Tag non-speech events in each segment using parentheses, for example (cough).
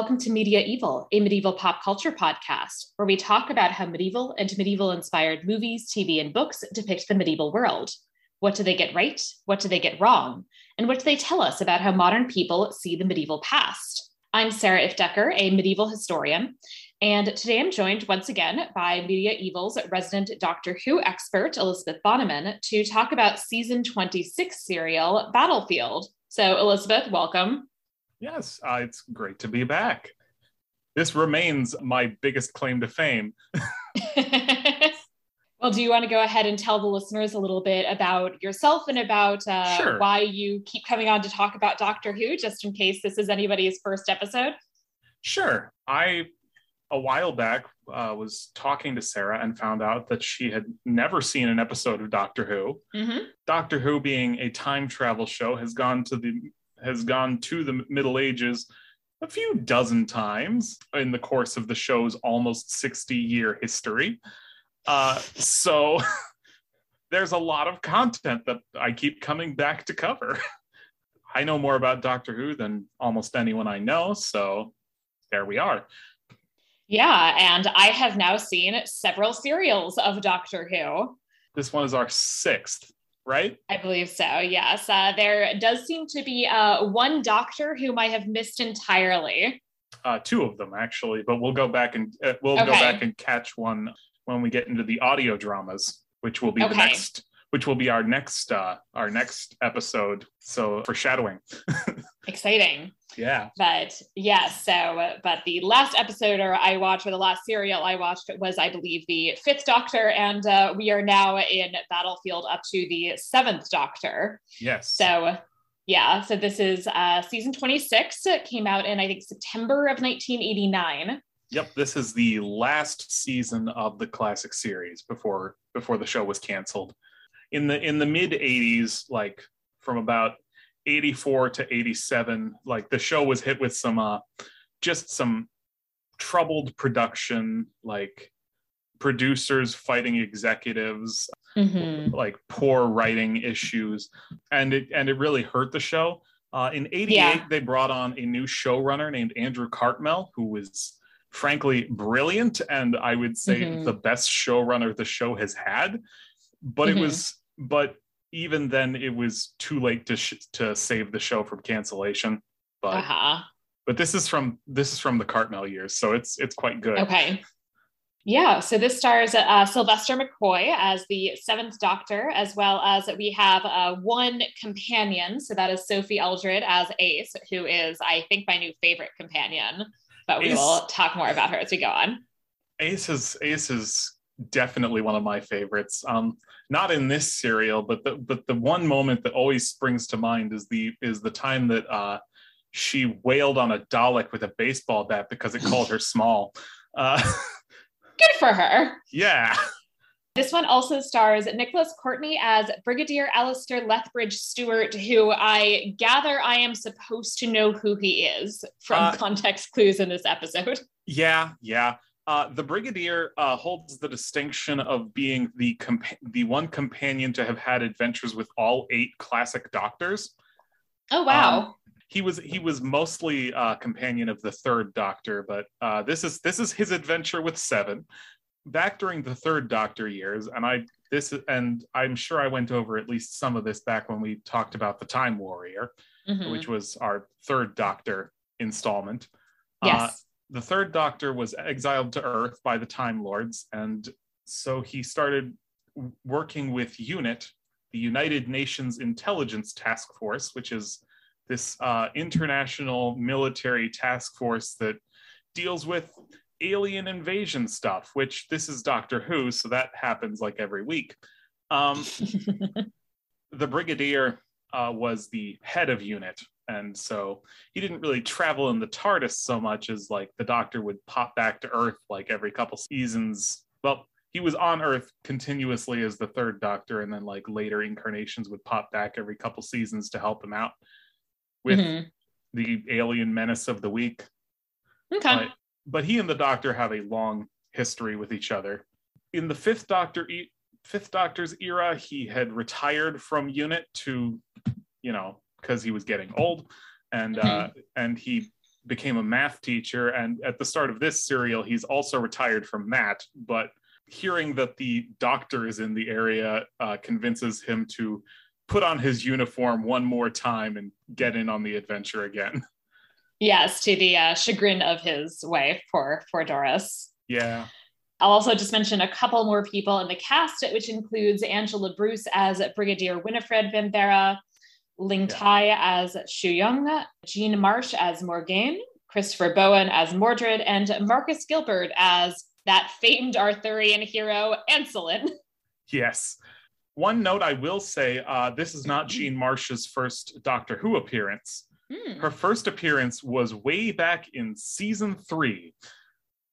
welcome to Media Evil, a medieval pop culture podcast, where we talk about how medieval and medieval inspired movies, TV, and books depict the medieval world. What do they get right? What do they get wrong? And what do they tell us about how modern people see the medieval past? I'm Sarah Ifdecker, a medieval historian, and today I'm joined once again by Media Evil's resident Doctor Who expert, Elizabeth Bonneman, to talk about season 26 serial Battlefield. So, Elizabeth, welcome. Yes, uh, it's great to be back. This remains my biggest claim to fame. (laughs) (laughs) well, do you want to go ahead and tell the listeners a little bit about yourself and about uh, sure. why you keep coming on to talk about Doctor Who, just in case this is anybody's first episode? Sure. I, a while back, uh, was talking to Sarah and found out that she had never seen an episode of Doctor Who. Mm-hmm. Doctor Who, being a time travel show, has gone to the has gone to the Middle Ages a few dozen times in the course of the show's almost 60 year history. Uh, so (laughs) there's a lot of content that I keep coming back to cover. (laughs) I know more about Doctor Who than almost anyone I know, so there we are. Yeah, and I have now seen several serials of Doctor Who. This one is our sixth right? I believe so. Yes, uh, there does seem to be uh, one doctor whom I have missed entirely. Uh, two of them actually, but we'll go back and uh, we'll okay. go back and catch one when we get into the audio dramas, which will be okay. the next which will be our next uh our next episode so foreshadowing (laughs) exciting. Yeah. But yes so but the last episode or i watched or the last serial i watched was i believe the fifth doctor. And uh, we are now in battlefield up to the seventh doctor. Yes. So yeah so this is uh season 26 it came out in i think september of 1989 Yep, this is the last season of the classic series before before the show was canceled. In the in the mid 80s like from about 84 to 87 like the show was hit with some uh just some troubled production like producers fighting executives mm-hmm. like poor writing issues and it and it really hurt the show uh, in 88 yeah. they brought on a new showrunner named andrew cartmel who was frankly brilliant and i would say mm-hmm. the best showrunner the show has had but mm-hmm. it was but even then it was too late to sh- to save the show from cancellation but uh-huh. but this is from this is from the cartmel years so it's it's quite good okay yeah, so this stars uh, Sylvester McCoy as the seventh Doctor, as well as we have uh, one companion. So that is Sophie Aldred as Ace, who is, I think, my new favorite companion. But we Ace, will talk more about her as we go on. Ace is Ace is definitely one of my favorites. Um, not in this serial, but the but the one moment that always springs to mind is the is the time that uh, she wailed on a Dalek with a baseball bat because it called her small. Uh, Good for her. Yeah. This one also stars Nicholas Courtney as Brigadier Alistair Lethbridge Stewart, who I gather I am supposed to know who he is from uh, context clues in this episode. Yeah, yeah. Uh, the Brigadier uh, holds the distinction of being the compa- the one companion to have had adventures with all eight classic Doctors. Oh wow! Um, he was he was mostly uh, companion of the third Doctor, but uh, this is this is his adventure with Seven. Back during the third Doctor years, and I this and I'm sure I went over at least some of this back when we talked about the Time Warrior, mm-hmm. which was our third Doctor installment. Uh, yes the third doctor was exiled to earth by the time lords and so he started working with unit the united nations intelligence task force which is this uh, international military task force that deals with alien invasion stuff which this is doctor who so that happens like every week. Um, (laughs) the brigadier uh, was the head of unit and so he didn't really travel in the TARDIS so much as like the Doctor would pop back to Earth like every couple seasons. Well, he was on Earth continuously as the third Doctor, and then like later incarnations would pop back every couple seasons to help him out with mm-hmm. the alien menace of the week. Okay. But, but he and the Doctor have a long history with each other. In the fifth Doctor, fifth Doctor's era, he had retired from Unit to, you know, because he was getting old, and uh, mm-hmm. and he became a math teacher. And at the start of this serial, he's also retired from that. But hearing that the doctor is in the area uh, convinces him to put on his uniform one more time and get in on the adventure again. (laughs) Yes, to the uh, chagrin of his wife, poor, poor Doris. Yeah. I'll also just mention a couple more people in the cast, which includes Angela Bruce as Brigadier Winifred Bambera, Ling Tai yeah. as Shou Yuing, Jean Marsh as Morgaine, Christopher Bowen as Mordred, and Marcus Gilbert as that famed Arthurian hero, Ancelyn. Yes. One note I will say uh, this is not Jean Marsh's first Doctor Who appearance. Hmm. Her first appearance was way back in season three.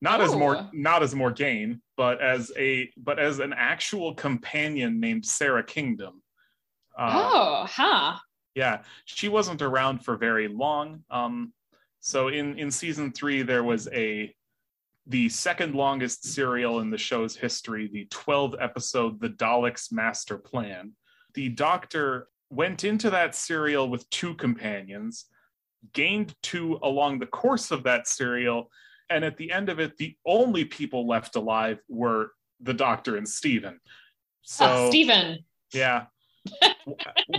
Not oh. as more not as Morgaine, but as a but as an actual companion named Sara Kingdom. Uh, oh, huh. Yeah, she wasn't around for very long. Um, so in in season three, there was a the second longest serial in the show's history, the 12 episode The Daleks Master Plan. The Doctor went into that serial with two companions, gained two along the course of that serial, and at the end of it, the only people left alive were the Doctor and Steven. So oh, Steven. Yeah.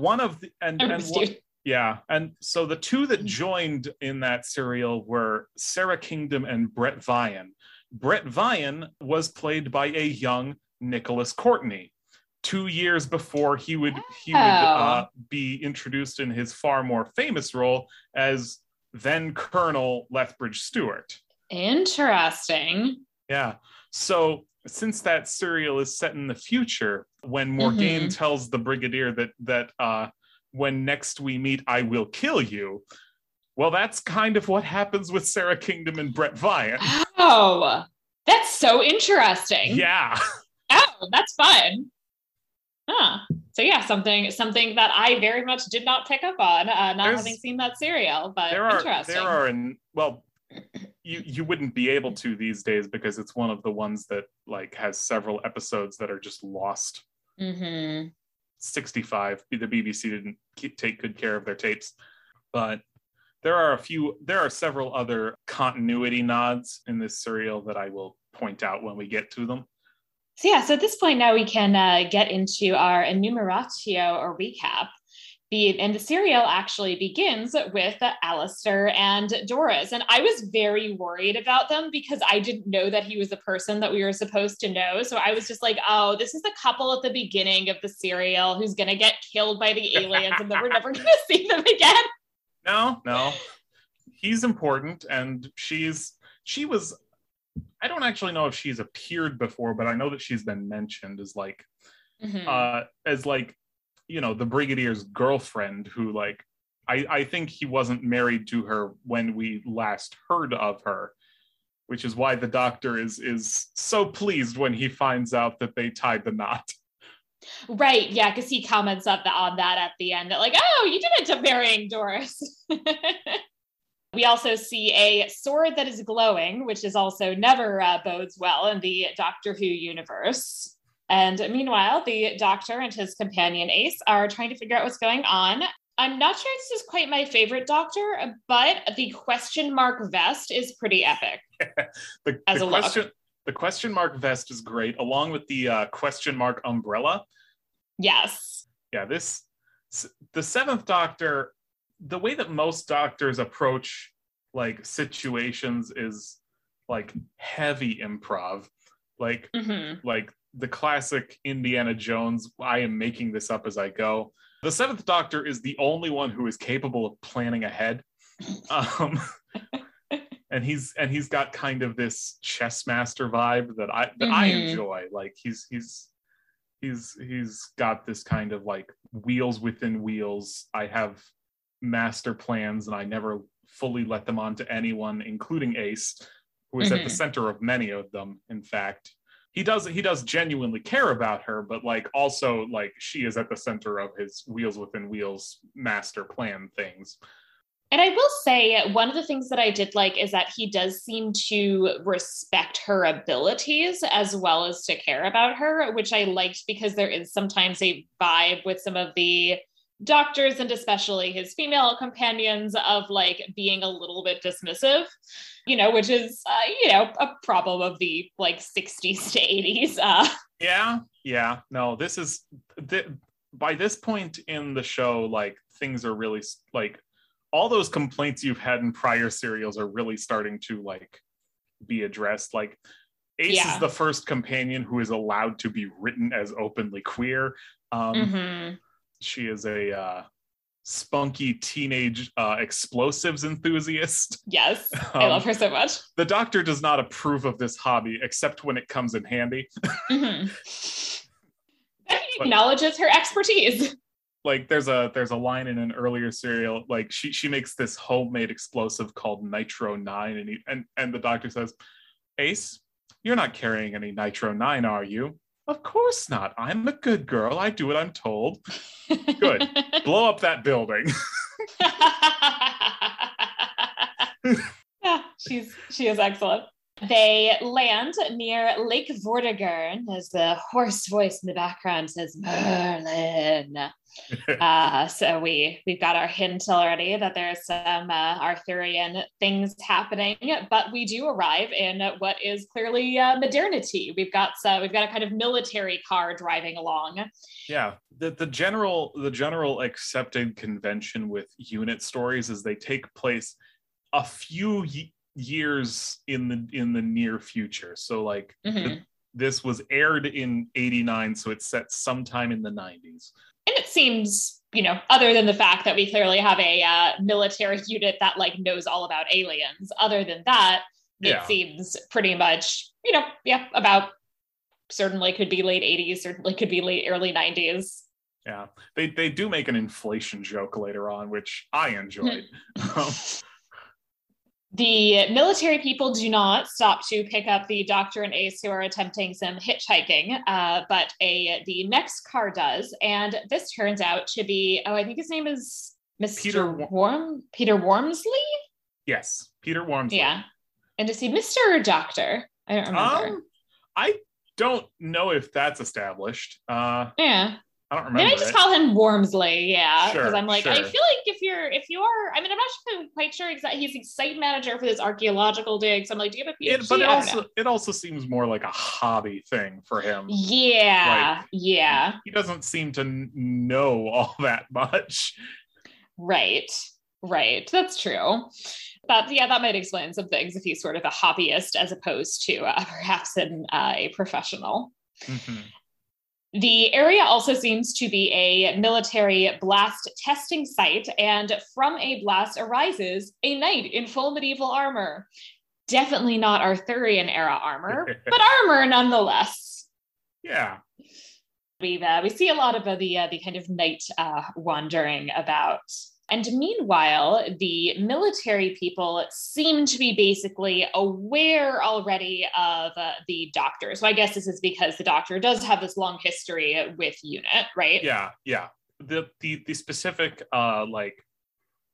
One of the and, and one, yeah, and so the two that joined in that serial were Sara Kingdom and Bret Vyon. Bret Vyon was played by a young Nicholas Courtney. Two years before he would he would uh, be introduced in his far more famous role as then Colonel Lethbridge Stewart. Interesting. Yeah. So since that serial is set in the future, when Morgaine mm-hmm. tells the Brigadier that that uh, when next we meet, I will kill you. Well, that's kind of what happens with Sara Kingdom and Bret Vyon. Oh, that's so interesting. Yeah. Oh, that's fun. Huh. So yeah, something something that I very much did not pick up on, uh, not There's, having seen that serial, but there are, interesting. There are, in, well, you you wouldn't be able to these days because it's one of the ones that like has several episodes that are just lost. Mm-hmm. 65. The BBC didn't keep, take good care of their tapes, but there are a few. There are several other continuity nods in this serial that I will point out when we get to them. So yeah, so at this point now we can uh, get into our enumeratio or recap. The, and the serial actually begins with Alistair and Doris. And I was very worried about them because I didn't know that he was the person that we were supposed to know. So I was just like, oh, this is the couple at the beginning of the serial who's going to get killed by the aliens and then we're never (laughs) going to see them again. No, no. He's important. And she's, she was, I don't actually know if she's appeared before, but I know that she's been mentioned as like, mm-hmm. uh, as like you know the brigadier's girlfriend who like I, I think he wasn't married to her when we last heard of her which is why the doctor is is so pleased when he finds out that they tied the knot. Right yeah because he comments up on that at the end that like oh you did it to marrying doris. (laughs) We also see a sword that is glowing which is also never uh, bodes well in the doctor who universe and meanwhile, the doctor and his companion Ace are trying to figure out what's going on. I'm not sure this is quite my favorite doctor, but the question mark vest is pretty epic. (laughs) the, as the a question, look. the question mark vest is great, along with the uh, question mark umbrella. Yes. Yeah, this the seventh doctor, the way that most doctors approach like situations is like heavy improv. Like mm-hmm. like the classic Indiana Jones, I am making this up as I go. The Seventh Doctor is the only one who is capable of planning ahead. (laughs) Um, and he's and he's got kind of this chess master vibe that I that mm-hmm. I enjoy. Like he's he's he's he's got this kind of like wheels within wheels. I have master plans and I never fully let them on to anyone, including Ace, who is mm-hmm. at the mm-hmm. center of many of them, in fact he does he does genuinely care about her but like also like she is at the center of his wheels within wheels master plan things. And I will say, one of the things that I did like is that he does seem to respect her abilities as well as to care about her, which I liked because there is sometimes a vibe with some of the doctors and especially his female companions of like being a little bit dismissive you know which is uh, you know a problem of the like 60s to 80s uh yeah yeah no this is th- by this point in the show like things are really like all those complaints you've had in prior serials are really starting to like be addressed like ace Yeah. is the first companion who is allowed to be written as openly queer um mhm. She is a uh spunky teenage uh explosives enthusiast. Yes. (laughs) I Um, love her so much. the doctor does not approve of this hobby except when it comes in handy. (laughs) Mhm. But he acknowledges her expertise. Like there's a there's a line in an earlier serial like she she makes this homemade explosive called nitro 9 and he, and and the doctor says ace you're not carrying any nitro 9 are you of course not i'm a good girl i do what i'm told Good. blow up that building (laughs) (laughs) yeah, she's she is excellent. They land near Lake Vortigern as the hoarse voice in the background says Merlin. (laughs) uh, so we we've got our hint already that there's some uh, Arthurian things happening, but we do arrive in what is clearly uh, modernity. We've got so we've got a kind of military car driving along. yeah the, the general the general accepted convention with unit stories is they take place a few years in the in the near future so like Mhm. this was aired in 89 so it's set sometime in the 90s And it seems, you know, other than the fact that we clearly have a uh, military unit that like knows all about aliens, other than that, it Yeah. seems pretty much, you know, yeah, about certainly could be late 80s, certainly could be late early 90s. yeah they they do make an inflation joke later on which i enjoyed (laughs) Um, The military people do not stop to pick up the doctor and Ace who are attempting some hitchhiking, uh, but a the next car does, and this turns out to be oh, I think his name is Mr. Peter Wa- Warm Peter Wormsley. yes peter wormsley Yeah. And is he Mr. or Doctor? I don't remember. um i don't know if that's established uh yeah. I don't remember Maybe I just it. call him Wormsley. Yeah. Because Sure, I'm like, I feel like if you're, if you are, I mean, I'm not sure, quite sure exactly. He's the site manager for this archaeological dig. So I'm like, do you have a PhD? it, but it also know. it also seems more like a hobby thing for him Yeah. yeah. he doesn't seem to know (laughs) all that much Right. Right. That's true. But yeah, that might explain some things if he's sort of a hobbyist as opposed to uh, (laughs) perhaps an, uh, a professional. Mhm. The area also seems to be a military blast testing site, and from a blast arises a knight in full medieval armor. Definitely not Arthurian era armor, (laughs) but armor nonetheless. yeah We uh, we see a lot of uh, the uh, the kind of knight uh, wandering about. And meanwhile, the military people seem to be basically aware already of uh, the doctor. So I guess this is because the doctor does have this long history with UNIT, right? yeah yeah the the the specific uh like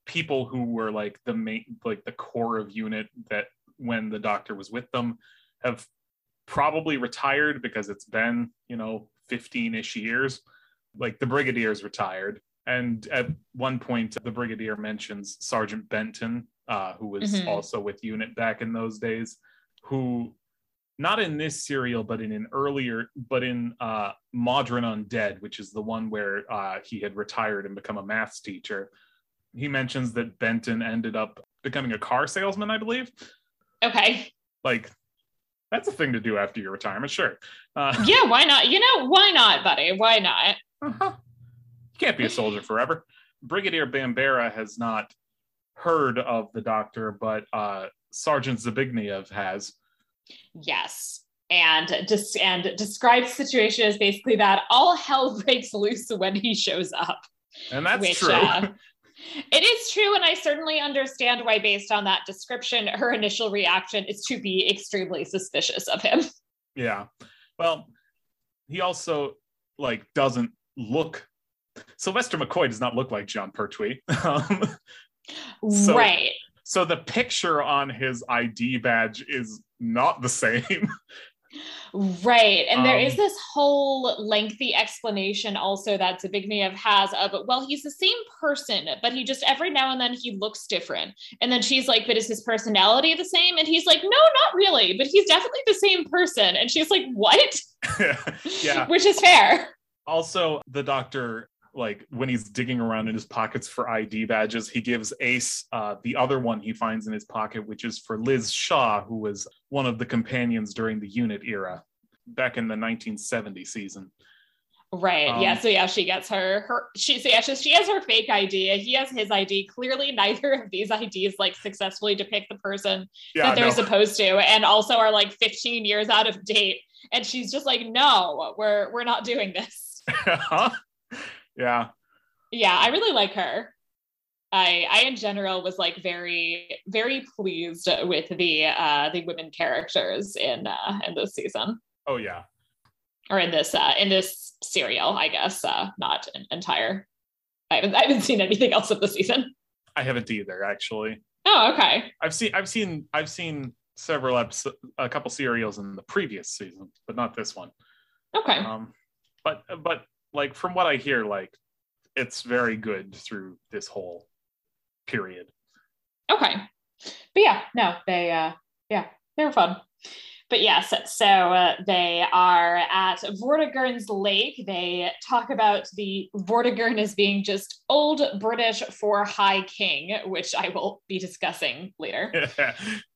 people who were like the main like the core of unit that when the doctor was with them have probably retired because it's been you know 15ish years like the brigadier's retired and at one point the brigadier mentions sergeant benton uh, who was Mhm. also with unit back in those days who not in this serial but in an earlier but in uh mawdryn undead which is the one where uh he had retired and become a maths teacher he mentions that benton ended up becoming a car salesman i believe Okay. like that's a thing to do after your retirement sure uh, Yeah, why not? You know, why not, buddy? Why not? (laughs) uh-huh. You can't be a soldier forever brigadier bambera has not heard of the doctor but uh sergeant zbigniew has Yes. And just and describes the situation as basically that all hell breaks loose when he shows up. and that's which true uh, it is true, and I certainly understand why, based on that description, her initial reaction is to be extremely suspicious of him. Yeah. Well, he also like doesn't look Sylvester McCoy does not look like Jon Pertwee. (laughs) um, So- right. so the picture on his ID badge is not the (laughs) same. Right. And there is Um, this whole lengthy explanation also that Zbigniew has of, well, he's the same person, but he just every now and then he looks different. And then she's like, but is his personality the same? And he's like, no, not really, but he's definitely the same person. And she's like, what? (laughs) yeah. Which is fair. Also, the doctor, like when he's digging around in his pockets for ID badges, he gives Ace uh, the other one he finds in his pocket, which is for Liz Shaw, who was one of the companions during the unit era back in the 1970 season. Right. Um, yeah. So yeah, she gets her her she so yeah, she, she has her fake ID. He has his ID. Clearly, neither of these IDs like successfully depict the person Yeah, that they're no. supposed to, and also are like 15 years out of date. And she's just like, no, we're we're not doing this. (laughs) yeah. Yeah, I really like her. I I in general was like very very pleased with the uh the women characters in uh in this season Oh yeah. or in this uh in this serial, I guess, uh not entire. I haven't I haven't seen anything else of the season. I haven't either, actually. Oh, okay. I've seen I've seen I've seen several episodes a couple serials in the previous season, but not this one. Okay. Um but but like from what I hear, like it's very good through this whole period. Okay. But yeah, no, they uh yeah, they were fun. But yes, so uh, they are at Vortigern's Lake. They talk about the Vortigern as being just old British for High King, which I will be discussing later. (laughs)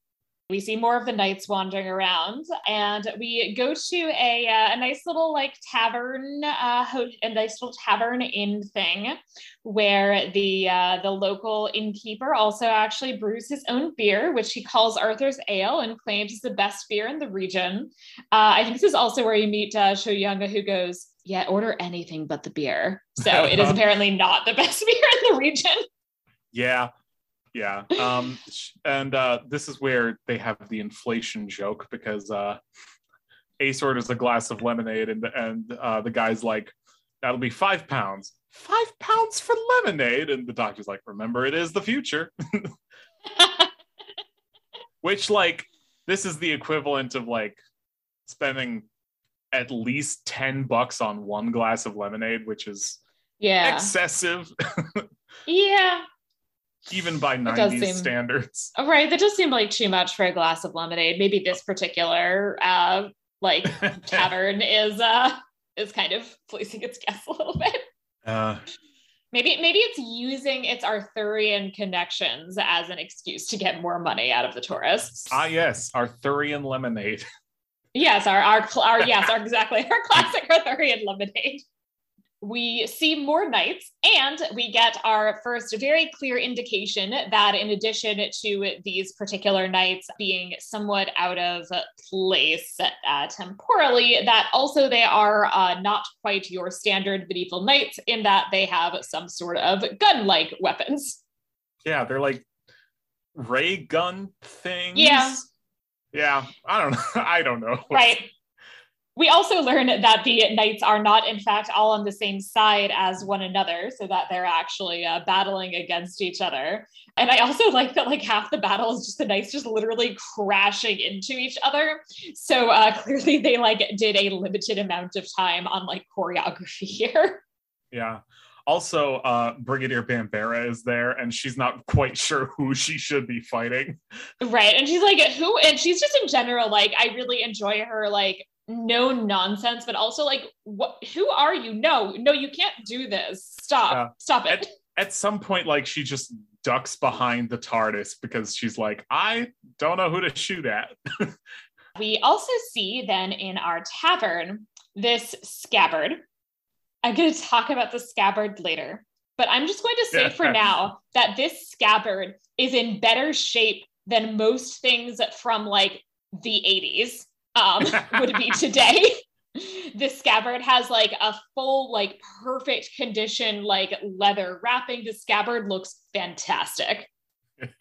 we see more of the knights wandering around and we go to a, uh, a nice little like tavern uh, ho- a nice little tavern inn thing where the uh, the local innkeeper also actually brews his own beer which he calls arthur's ale and claims is the best beer in the region. Uh, i think this is also where you meet uh, shoyunga who goes yeah order anything but the beer. So it is (laughs) apparently not the best (laughs) beer in the region. Yeah. Yeah. Um and uh this is where they have the inflation joke because uh Ace orders a glass of lemonade and and uh the guy's like, that'll be five pounds. Five pounds for lemonade. And the doctor's like, remember it is the future. (laughs) Which like this is the equivalent of like spending at least 10 bucks on one glass of lemonade, which is yeah excessive (laughs) yeah even by 90s seem- standards. (laughs) Right, that does seem like too much for a glass of lemonade. Maybe this particular uh like (laughs) tavern is uh is kind of fleecing its guests a little bit. Uh, Maybe maybe it's using its Arthurian connections as an excuse to get more money out of the tourists. ah, yes, Arthurian lemonade. Yes, our our, our yes, our (laughs) exactly our classic Arthurian lemonade. We see more knights, and we get our first very clear indication that, in addition to these particular knights being somewhat out of place uh, temporally, that also they are uh, not quite your standard medieval knights in that they have some sort of gun-like weapons. Yeah, they're like ray gun things. Yeah. Yeah, I don't know. (laughs) I don't know. Right. We also learn that the knights are not, in fact, all on the same side as one another, so that they're actually uh, battling against each other. And I also (laughs) like that, like half the battle is just the knights just literally crashing into each other. So uh, (laughs) clearly, they like did a limited amount of time on like choreography (laughs) here. Yeah. Also, uh, Brigadier Bambera is there, and she's not quite sure who she should be fighting. Right. And she's like, who? And she's just in general, like, I really enjoy her, like, no nonsense, but also like, what? Who are you? No, no, you can't do this. Stop, Yeah. stop it. At some point, like she just ducks behind the TARDIS because she's like, I don't know who to shoot at. (laughs) We also see then in our tavern this scabbard. I'm going to talk about the scabbard later, but I'm just going to say Yeah. for now that this scabbard is in better shape than most things from like the 80s um, would be today. This scabbard has like a full, like perfect condition, like leather wrapping. The scabbard looks fantastic. (laughs)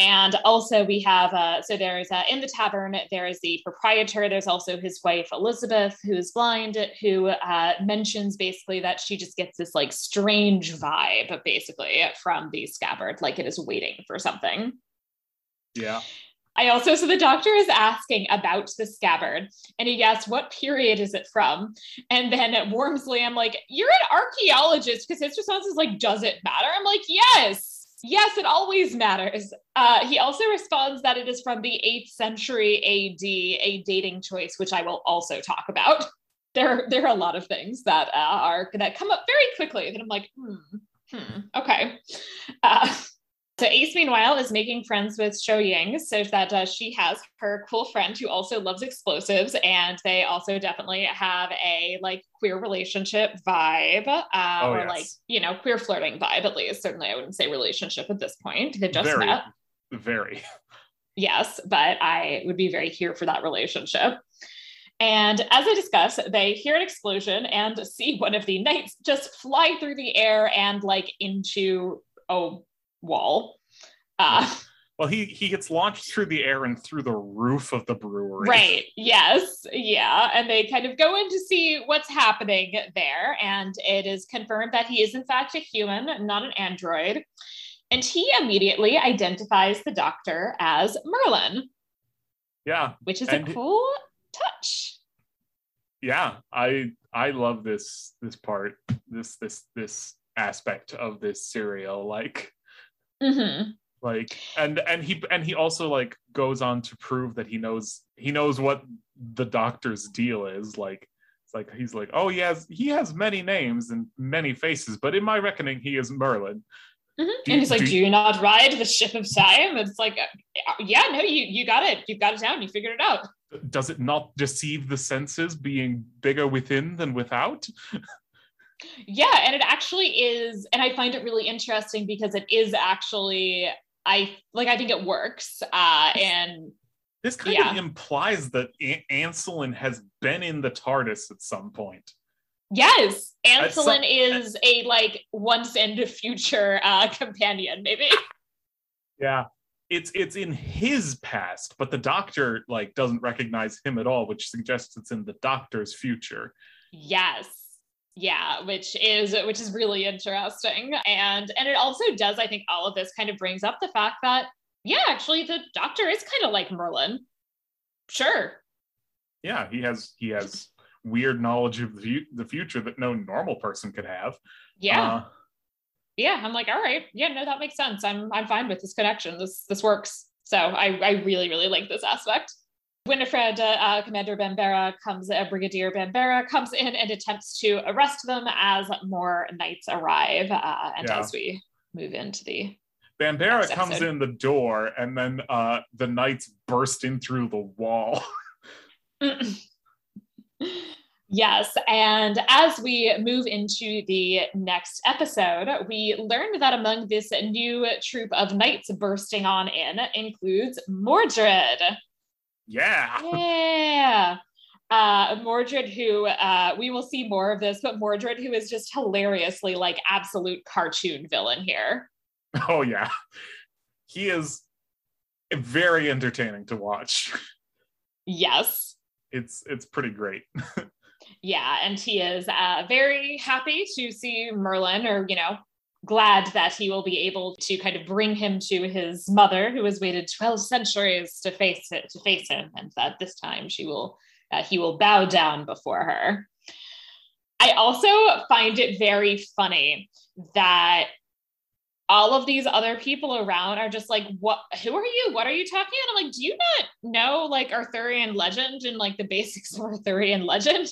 And also, we have uh, so there's uh, in the tavern there is the proprietor. There's also his wife Elizabeth, who is blind, who uh, mentions basically that she just gets this like strange vibe, basically from the scabbard, like it is waiting for something. yeah. I also, so the doctor is asking about the scabbard and he asks, what period is it from? And then at Wormsley, I'm like, you're an archaeologist because his response is like, does it matter? I'm like, yes. Yes, it always matters. Uh, he also responds that it is from the 8th century AD, a dating choice, which I will also talk about. (laughs) There, there are a lot of things that uh, are that come up very quickly that I'm like, hmm, hmm okay. Uh, so Ace, meanwhile, is making friends with Shou Yuing so that uh, she has her cool friend who also loves explosives, and they also definitely have a like queer relationship vibe, uh, oh, or yes. like you know queer flirting vibe at least. Certainly, I wouldn't say relationship at this point. They just very, met. Very. Yes, but I would be very here for that relationship. And as I discuss, they hear an explosion and see one of the knights just fly through the air and like into a wall. Uh, well, he he gets launched through the air and through the roof of the brewery. Right. Yes. Yeah. And they kind of go in to see what's happening there, and it is confirmed that he is in fact a human, not an android. And he immediately identifies the doctor as Merlin. Yeah. Which is and a cool touch. Yeah, I I love this this part, this this this aspect of this serial. Like Mm-hmm. Like and and he and he also like goes on to prove that he knows he knows what the doctor's deal is. Like it's like he's like, oh he has he has many names and many faces, but in my reckoning he is Merlin. Mm-hmm. and he's like, do, do you not ride the ship of time? It's like, uh, yeah, no, you you got it. You got it down. You figured it out. Does it not deceive the senses being bigger within than without? Yeah, and it actually is, and I find it really interesting because it is actually, I like, I think it works. Uh, and this kind yeah. of implies that a- Ancelyn has been in the TARDIS at some point. Yes, Ancelyn some, is a like once and a future uh, (laughs) companion, maybe. (laughs) Yeah, it's it's in his past, but the Doctor like doesn't recognize him at all, which suggests it's in the Doctor's future. Yes, yeah which is which is really interesting. And and it also does i think all of this kind of brings up the fact that yeah actually the doctor is kind of like merlin. Sure. Yeah he has he has weird knowledge of the, the future that no normal person could have. Yeah. Uh, yeah i'm like all right. Yeah no that makes sense. I'm i'm fine with this connection. This this works. So i i really really like this aspect Winifred, uh, uh, Commander Bambera comes, uh, Brigadier Bambera comes in and attempts to arrest them as more knights arrive. Uh, and yeah. as we move into the Bambera comes in the door, and then uh, the knights burst in through the wall. (laughs) (laughs) yes, and as we move into the next episode, we learned that among this new troop of knights bursting on in includes Mordred. Yeah. (laughs) Yeah. Uh, Mordred, who uh, we will see more of this, but Mordred, who is just hilariously like absolute cartoon villain here. Oh yeah, he is very entertaining to watch. Yes, it's it's pretty great. (laughs) yeah, and he is uh, very happy to see Merlin, or you know, glad that he will be able to kind of bring him to his mother, who has waited 12 centuries to face it, to face him, and that this time she will uh, he will bow down before her. I also find it very funny that all of these other people around are just like, what who are you? What are you talking about? I'm like, do you not know like Arthurian legend and like the basics of Arthurian legend?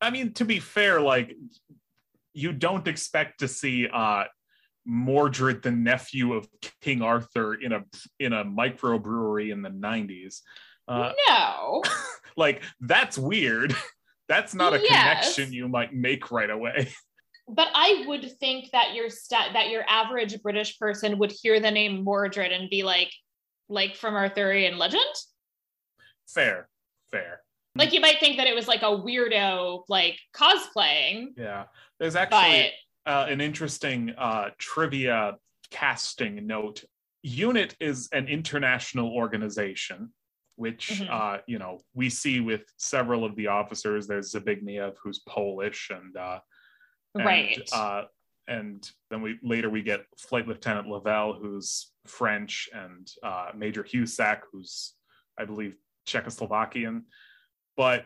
I mean, to be fair, like you don't expect to see uh, Mordred, the nephew of King Arthur, in a in a microbrewery in the '90s. Uh, no, (laughs) like that's weird. (laughs) That's not a yes. connection you might make right away. (laughs) But I would think that your stat that your average British person would hear the name Mordred and be like, like from Arthurian legend. Fair, fair. Like you might think that it was like a weirdo like cosplaying. Yeah. There's actually but... uh, an interesting uh, trivia casting note. UNIT is an international organization, which mm-hmm. uh, you know we see with several of the officers. There's Zbigniew, who's Polish, and uh, right. And, uh, and then we later we get Flight Lieutenant Lavelle, who's French, and uh, Major Husak, who's I believe Czechoslovakian. But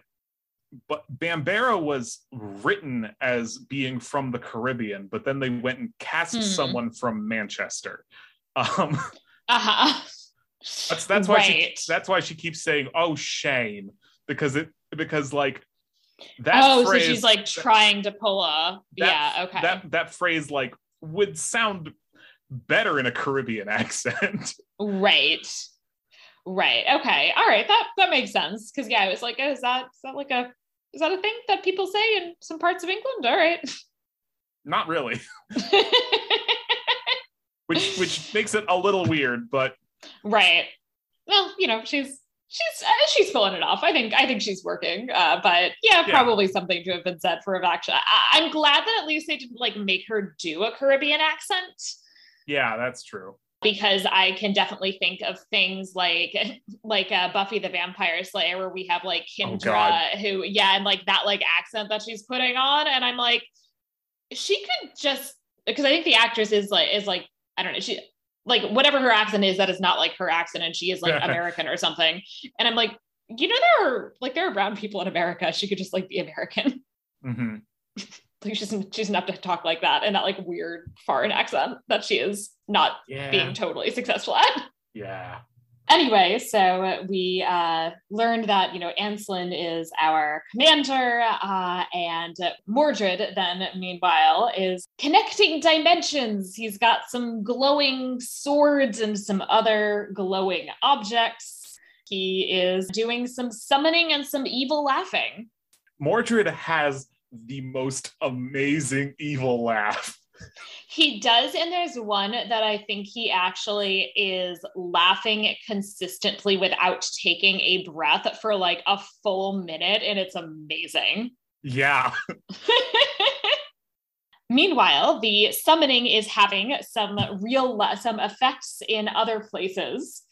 but Bambera was written as being from the Caribbean, but then they went and cast Hmm. someone from Manchester. Um, Uh-huh. that's that's why she that's why she keeps saying, "Oh, shame," because it because like that oh, phrase, so she's like trying to pull a that- yeah, okay. that that phrase like would sound better in a Caribbean (laughs) accent. Right. Right. Okay. All right. That that makes sense. Cause yeah, I was like, oh, is that is that like a is that a thing that people say in some parts of England? All right. (laughs) Not really, (laughs) (laughs) which which makes it a little weird, but right. Well, you know, she's she's uh, she's pulling it off. I think I think she's working. Uh, but yeah, Yeah. probably something to have been said for Avaksha. I, I'm glad that at least they didn't like make her do a Caribbean accent. yeah, that's true. Because I can definitely think of things like (laughs) like uh, Buffy the Vampire Slayer, where we have like Oh, Kendra, God. who yeah, and like that like accent that she's putting on, and I'm like, she could just because I think the actress is like is like I don't know she like whatever her accent is that is not like her accent, and she is like (laughs) American or something, and I'm like. You know there are like there are brown people in America. She could just like be American. hmm (laughs) Like she's she doesn't have to talk like that and that like weird foreign accent that she is not Yeah, being totally successful at. yeah, Anyway, so we uh, learned that you know Ancelyn is our commander, uh, and Mordred then, meanwhile, is connecting dimensions. He's got some glowing swords and some other glowing objects. He is doing some summoning and some evil laughing. Mordred has the most amazing evil laugh. He does, and there's one that I think he actually is laughing consistently without taking a breath for like a full minute, and it's amazing. Yeah, (laughs) Meanwhile, the summoning is having some real some effects in other places.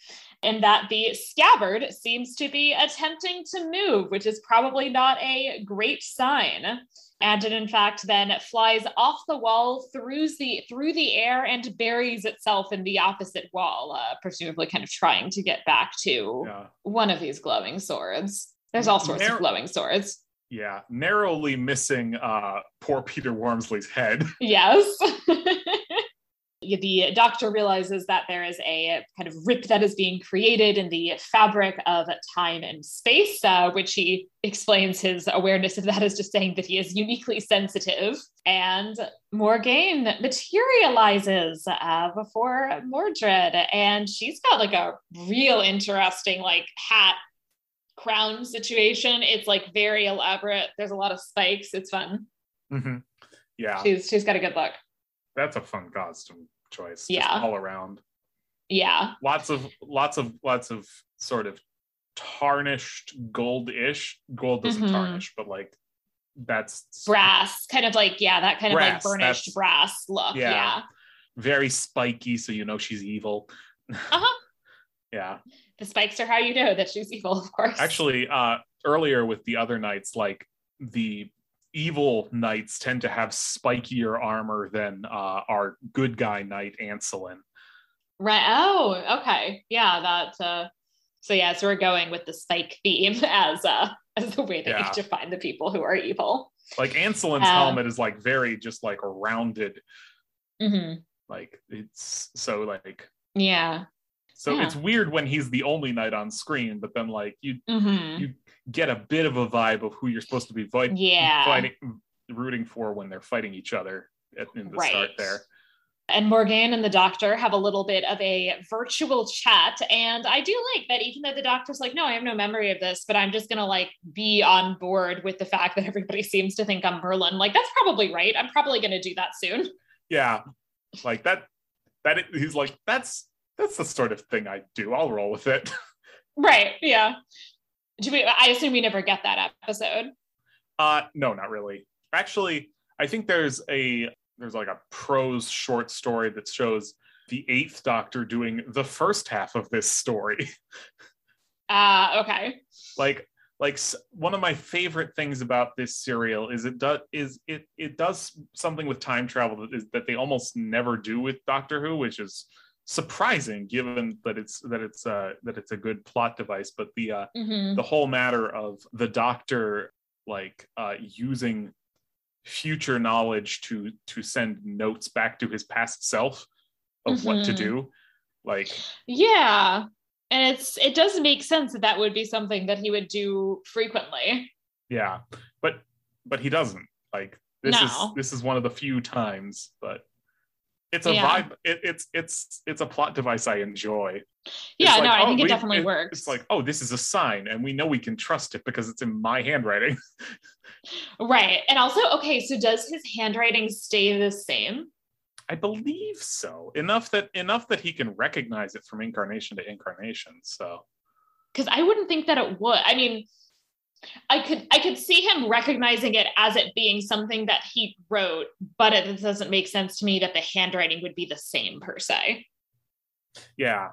In that the scabbard seems to be attempting to move, which is probably not a great sign. And it in fact then flies off the wall through the through the air and buries itself in the opposite wall, uh, presumably kind of trying to get back to yeah, one of these glowing swords. There's all sorts of glowing swords. yeah. Narrowly missing uh, poor Peter Wormsley's head. (laughs) Yes. (laughs) the doctor realizes that there is a kind of rip that is being created in the fabric of time and space, uh, which he explains his awareness of that as just saying that he is uniquely sensitive. And Morgaine materializes uh, before Mordred, and she's got like a real interesting like hat crown situation. It's like very elaborate. There's a lot of spikes. It's fun. hmm Yeah, She's she's got a good look. that's a fun costume choice. just Yeah. all around. Yeah. Lots of lots of lots of sort of tarnished gold-ish. Gold doesn't Mhm. tarnish, but like that's brass, kind of like yeah, that kind Brass, of like burnished brass look. Yeah. Yeah. very spiky, so you know she's evil. (laughs) Uh-huh. yeah. The spikes are how you know that she's evil, of course. Actually, uh earlier with the other knights, like the evil knights tend to have spikier armor than uh our good guy knight Ancelyn. right. Oh, okay. Yeah, that uh so yeah, so we're going with the spike theme (laughs) as uh as the way that Yeah. you define the people who are evil. Like Ancelyn's Um, helmet is like very just like a rounded, hmm like it's so like Yeah. so Yeah. it's weird when he's the only knight on screen, but then like you hmm You- get a bit of a vibe of who you're supposed to be fight, Yeah. fighting rooting for when they're fighting each other at, in the start there. and Morgaine and the doctor have a little bit of a virtual chat. And I do like that, even though the doctor's like, no, I have no memory of this, but I'm just going to like be on board with the fact that everybody seems to think I'm Merlin. Like, that's probably right. I'm probably going to do that soon. Yeah, like that. That it- he's like that's that's the sort of thing I do. I'll roll with it. (laughs) Right. Yeah. Do we, I assume we never get that episode. Uh no, not really. Actually, I think there's a there's like a prose short story that shows the Eighth Doctor doing the first half of this story. (laughs) Uh, okay. like like one of my favorite things about this serial is it does is it it does something with time travel that is that they almost never do with Doctor Who, which is surprising given that it's that it's uh that it's a good plot device but the uh Mhm. the whole matter of the doctor like uh using future knowledge to to send notes back to his past self of what to Mhm. do like Yeah. And it's it does make sense that that would be something that he would do frequently. yeah but but he doesn't like this is this is one of the few times but it's a Yeah. vibe it, it's it's it's a plot device i enjoy Yeah, It's no, I oh, think it we- definitely it- works. it's like oh this is a sign and we know we can trust it because it's in my handwriting (laughs) right. And also, okay, so does his handwriting stay the same? I believe so. Enough that enough that he can recognize it from incarnation to incarnation. So because I wouldn't think that it would. I mean, I could I could see him recognizing it as it being something that he wrote, but it doesn't make sense to me that the handwriting would be the same per se. yeah,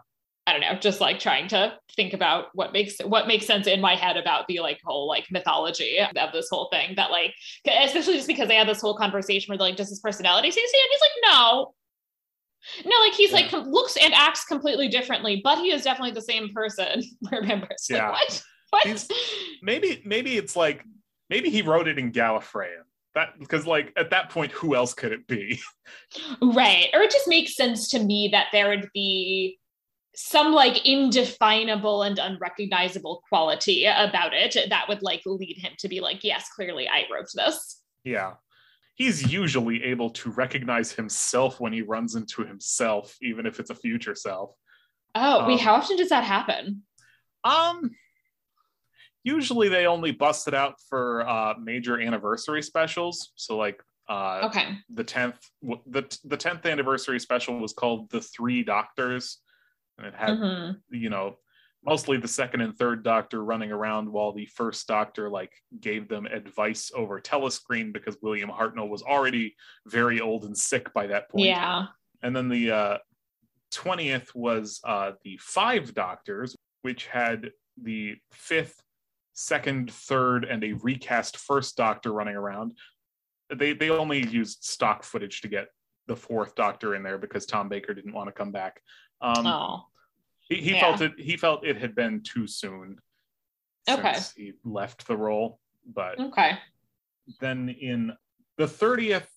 I don't know, just like trying to think about what makes what makes sense in my head about the like whole like mythology of this whole thing. That like, especially just because they had this whole conversation where they're like, does his personality the? And he's like, no. No, like he's like com- looks and acts completely differently, but he is definitely the same person. (laughs) Remember? It's like, Yeah. what? What? (laughs) Maybe maybe it's like maybe he wrote it in Gallifreyan. That because like at that point, who else could it be? (laughs) Right. Or it just makes sense to me that there would be some like indefinable and unrecognizable quality about it that would like lead him to be like, yes, clearly I wrote this. yeah. He's usually able to recognize himself when he runs into himself, even if it's a future self. Oh, wait, Um, how often does that happen? Um, usually they only bust it out for uh, major anniversary specials. So like uh, Okay. the tenth the the tenth anniversary special was called the Three Doctors, and it had Mhm. you know mostly the second and third Doctor running around while the first Doctor like gave them advice over telescreen because William Hartnell was already very old and sick by that point. Yeah. And then the uh, 20th was uh, the Five Doctors, which had the fifth, second, third, and a recast first Doctor running around. They they only used stock footage to get the fourth Doctor in there because Tom Baker didn't want to come back. Um, oh. he he yeah. felt it. He felt it had been too soon. Okay. Since he left the role, but Okay. then in the 30th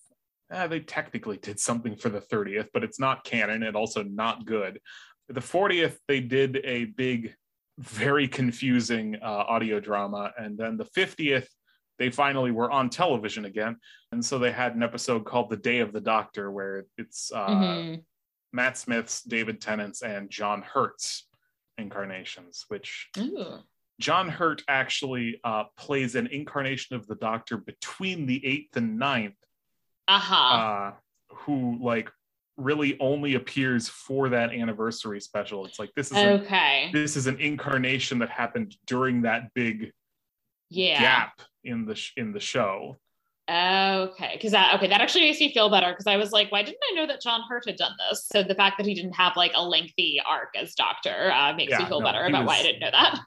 uh, they technically did something for the 30th but it's not canon and also not good the 40th they did a big very confusing uh, audio drama and then the 50th they finally were on television again and so they had an episode called the day of the doctor where it's uh, Mhm. matt smith's david tennant's and john hurt's incarnations which Ooh. John Hurt actually uh, plays an incarnation of the Doctor between the eighth and ninth, Uh-huh. uh, who like really only appears for that anniversary special. It's like this is okay. this is an incarnation that happened during that big Yeah. gap in the sh- in the show. Okay, because that okay, that actually makes me feel better because I was like, why didn't I know that John Hurt had done this? So the fact that he didn't have like a lengthy arc as Doctor uh, makes me feel no, better about why I didn't know that.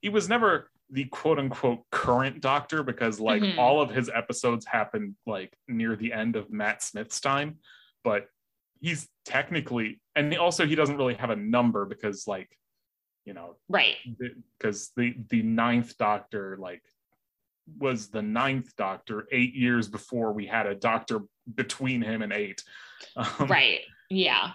He was never the quote unquote current Doctor because like Mhm. all of his episodes happened like near the end of Matt Smith's time, but he's technically and also he doesn't really have a number because like you know Right. because the the ninth doctor like was the ninth doctor eight years before we had a doctor between him and eight Um, Right. Yeah.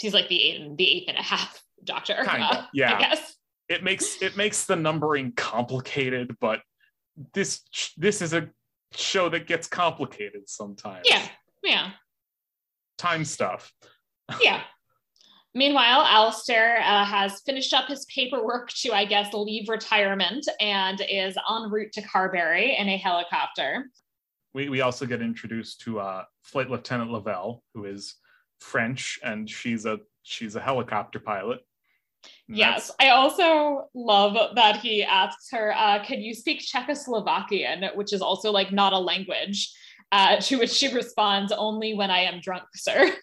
She's like the eight and the eighth and a half Doctor. Kinda, uh, yeah. I guess. it makes it makes the numbering complicated but this this is a show that gets complicated sometimes Yeah. Yeah. Time stuff Yeah. Meanwhile, Alistair uh, has finished up his paperwork to, I guess, leave retirement and is en route to Carbury in a helicopter. we, we also get introduced to uh flight lieutenant lavelle who is french and she's a she's a helicopter pilot And Yes, I also love that he asks her, uh, "Can you speak Czechoslovakian?" Which is also like not a language. Uh, to which she responds, "Only when I am drunk, sir." (laughs)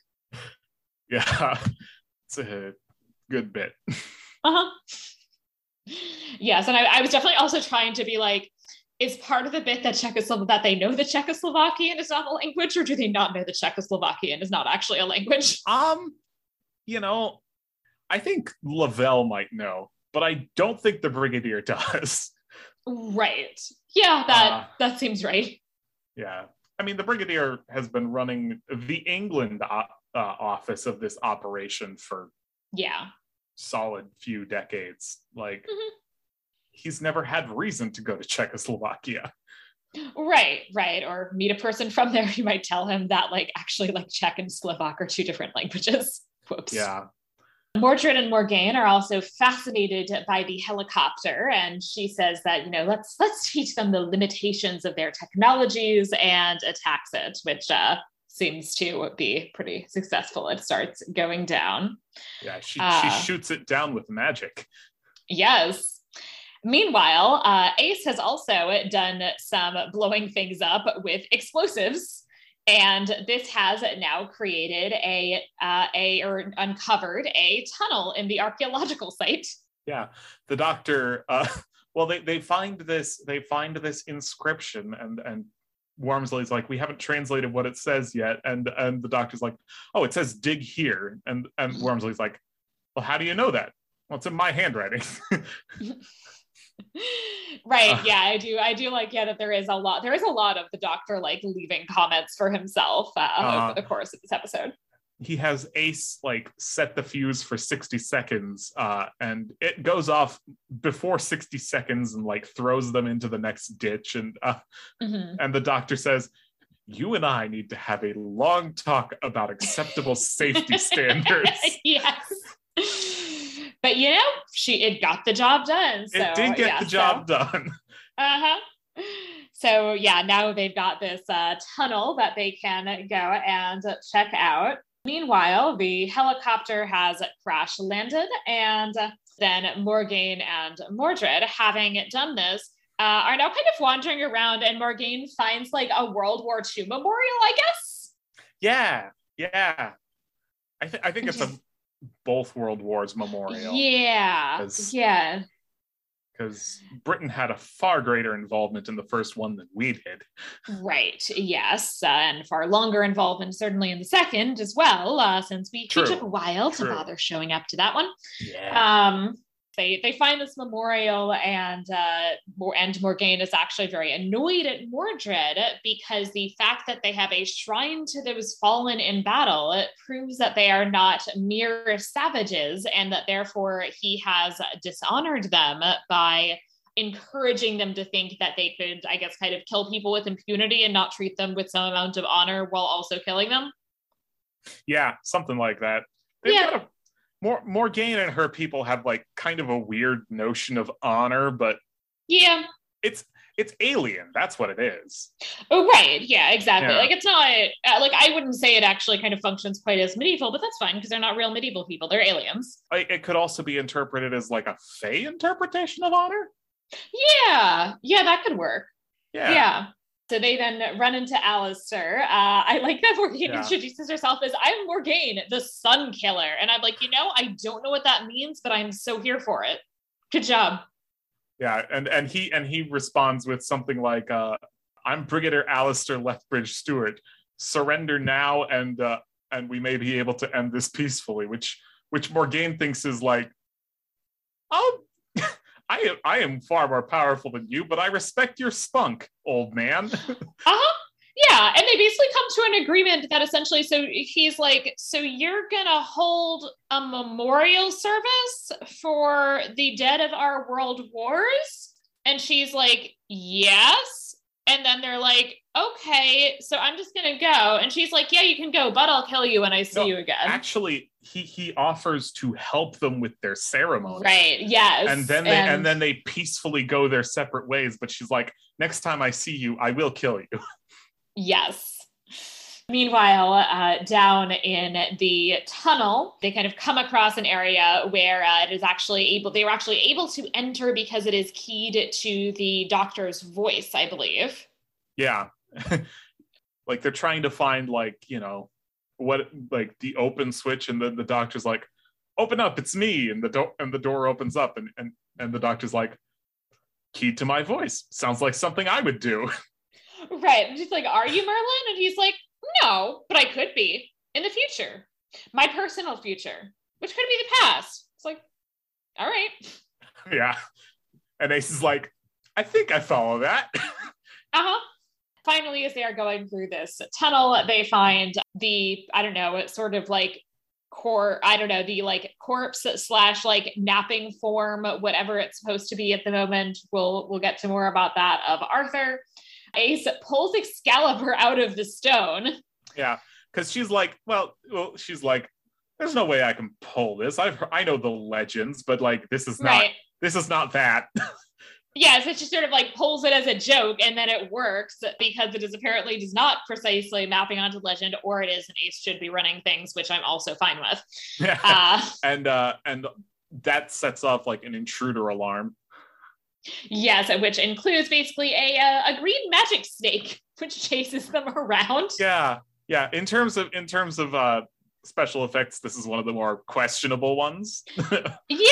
Yeah, (laughs) it's a good bit. (laughs) Uh-huh. Yes, and I, I was definitely also trying to be like, is part of the bit that Czechoslovak that they know the Czechoslovakian is not a language, or do they not know the Czechoslovakian is not actually a language? Um, you know, I think Lavelle might know, but I don't think the Brigadier does. Right. Yeah, that Uh, that seems right. Yeah. I mean, the Brigadier has been running the England o- uh, office of this operation for Yeah. solid few decades. Like, Mhm. he's never had reason to go to Czechoslovakia. Right, right. Or meet a person from there. You might tell him that, like, actually, like Czech and Slovak are two different languages. (laughs) Whoops. Yeah. Mordred and Morgaine are also fascinated by the helicopter, and she says that you know let's let's teach them the limitations of their technologies and attacks it, which uh, seems to be pretty successful. It starts going down. Yeah. She, Uh, she shoots it down with magic. Yes. Meanwhile, uh, Ace has also done some blowing things up with explosives. And this has now created a, uh, a or uncovered a tunnel in the archaeological site. Yeah. The doctor, uh, (laughs) well, they, they find this, they find this inscription and, and Warmsly's like, we haven't translated what it says yet. And, and the doctor's like, oh, it says dig here. And, and Warmsly's like, well, how do you know that? Well, it's in my handwriting. (laughs) (laughs) (laughs) right yeah i do i do like yeah that there is a lot there is a lot of the doctor like leaving comments for himself uh, Uh. over the course of this episode he has Ace like set the fuse for 60 seconds, uh, and it goes off before 60 seconds and like throws them into the next ditch. And uh, Mhm. and the doctor says, "You and I need to have a long talk about acceptable safety (laughs) standards." yes but you know she it got the job done so it did get yeah, the so- job done. Uh-huh. So yeah, now they've got this uh, tunnel that they can go and check out. Meanwhile, the helicopter has crash landed, and then Morgaine and Mordred, having done this, uh, are now kind of wandering around, and Morgaine finds like a World War II memorial, I guess. Yeah, yeah. I, th- I think it's a both World Wars memorial Yeah, As- yeah. because Britain had a far greater involvement in the first one than we did. Right. Yes, uh, and far longer involvement, certainly in the second as well, uh, since we, we True. took a while True. to bother showing up to that one. Yeah. Um, they they find this memorial, and uh, Mor- and Morgaine is actually very annoyed at Mordred because the fact that they have a shrine to those fallen in battle it proves that they are not mere savages, and that therefore he has dishonored them by encouraging them to think that they could, I guess, kind of kill people with impunity and not treat them with some amount of honor while also killing them. Yeah, something like that. They've Yeah. got a, more Morgaine and her people have like kind of a weird notion of honor, but Yeah. it's it's alien. That's what it is. Oh, right. Yeah, exactly. Yeah. Like it's not uh, like I wouldn't say it actually kind of functions quite as medieval, but that's fine because they're not real medieval people. They're aliens. Like, it could also be interpreted as like a Fey interpretation of honor. Yeah. Yeah, that could work. Yeah. Yeah. So they then run into Alistair. Uh, I like that Morgaine Yeah. introduces herself as I'm Morgaine, the sun killer. And I'm like, you know, I don't know what that means, but I'm so here for it. Good job. Yeah, and and he and he responds with something like, uh, "I'm Brigadier Alistair Lethbridge Stewart. Surrender now, and uh, and we may be able to end this peacefully." Which which Morgaine thinks is like, "Oh, I am I am far more powerful than you, but I respect your spunk, old man." (laughs) Uh-huh. Yeah, and they basically come to an agreement that essentially, so he's like, so you're gonna hold a memorial service for the dead of our world wars? And she's like, yes. And then they're like, okay, so I'm just gonna go. And she's like, yeah, you can go, but I'll kill you when I see No, you again. Actually, he he offers to help them with their ceremony. right? Yes. And then they and, then they peacefully go their separate ways. But she's like, "Next time I see you, I will kill you." Yes. Meanwhile, uh, down in the tunnel, they kind of come across an area where uh, it is actually able, they were actually able to enter because it is keyed to the doctor's voice, I believe. Yeah. (laughs) like they're trying to find like, you know, what like the open switch and then the doctor's like, "Open up, it's me." And the door and the door opens up and and and the doctor's like, key to my voice. Sounds like something I would do. (laughs) Right. And she's like, Are you Merlin? And he's like, No, but I could be in the future. My personal future, which could be the past. It's like, all right. (laughs) yeah. And Ace is like, I think I follow that. (laughs) uh-huh. Finally, as they are going through this tunnel, they find the, I don't know, it's sort of like core i don't know the like corpse slash like napping form whatever it's supposed to be at the moment we'll we'll get to more about that of arthur ace pulls excalibur out of the stone yeah because she's like well well she's like there's no way i can pull this i i know the legends but like this is not right. this is not that Yes, it just sort of like pulls it as a joke and then it works because it is apparently does not precisely mapping onto legend or it is an ace should be running things, which I'm also fine with. Yeah. (laughs) Uh, and uh and that sets off like an intruder alarm. Yes, which includes basically a a green magic snake (laughs) which chases them around. Yeah. Yeah, in terms of in terms of uh special effects, this is one of the more questionable ones. (laughs) yeah,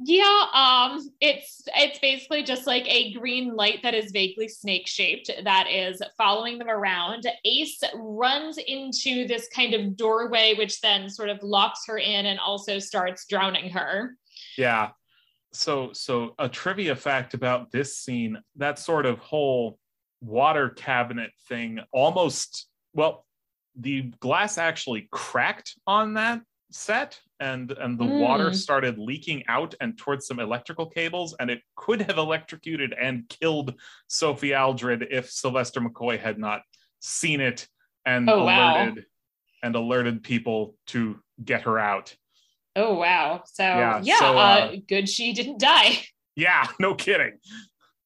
yeah, um, it's it's basically just like a green light that is vaguely snake shaped that is following them around. Ace runs into this kind of doorway, which then sort of locks her in and also starts drowning her. Yeah. So so a trivia fact about this scene, that sort of whole water cabinet thing almost well, the glass actually cracked on that set and and the mm. water started leaking out and towards some electrical cables and it could have electrocuted and killed sophie aldred if sylvester mccoy had not seen it and oh, alerted wow. and alerted people to get her out oh wow. So yeah, yeah so, uh, uh, good she didn't die. (laughs) Yeah no kidding.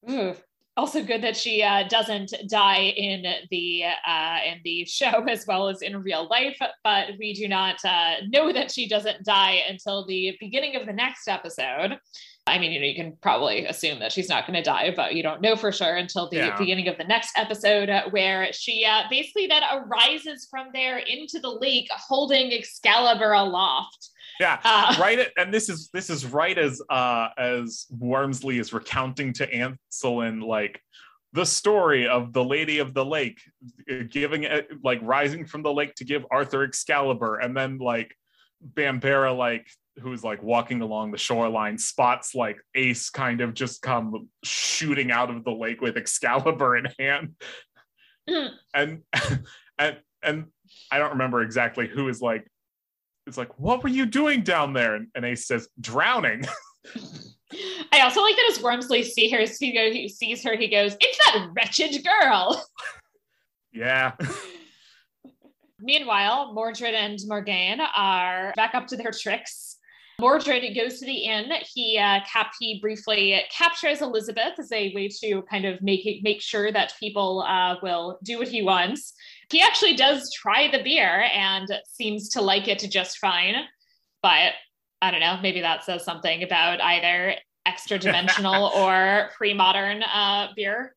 Ooh also good that she uh, doesn't die in the uh, in the show (laughs) as well as in real life but we do not uh, know that she doesn't die until the beginning of the next episode. I mean you know you can probably assume that she's not going to die but you don't know for sure until the yeah. beginning of the next episode where she uh, basically then arises from there into the lake holding excalibur aloft yeah uh, right at, and this is this is right as uh as warmsly is recounting to ancelyn like the story of the lady of the lake uh, giving it like rising from the lake to give arthur excalibur and then like bambera like who's like walking along the shoreline spots like ace kind of just come shooting out of the lake with excalibur in hand mm. and (laughs) and and i don't remember exactly who is like it's like, what were you doing down there? And, and Ace says, drowning. (laughs) I also like that as Warmsly see her, he, goes, he sees her, he goes, it's that wretched girl. (laughs) Yeah. Meanwhile, Mordred and Morgaine are back up to their tricks. Mordred goes to the inn. He uh, cap he briefly captures Elizabeth as a way to kind of make it, make sure that people uh, will do what he wants he actually does try the beer and seems to like it just fine. But I don't know, maybe that says something about either extra dimensional (laughs) or pre modern uh, beer.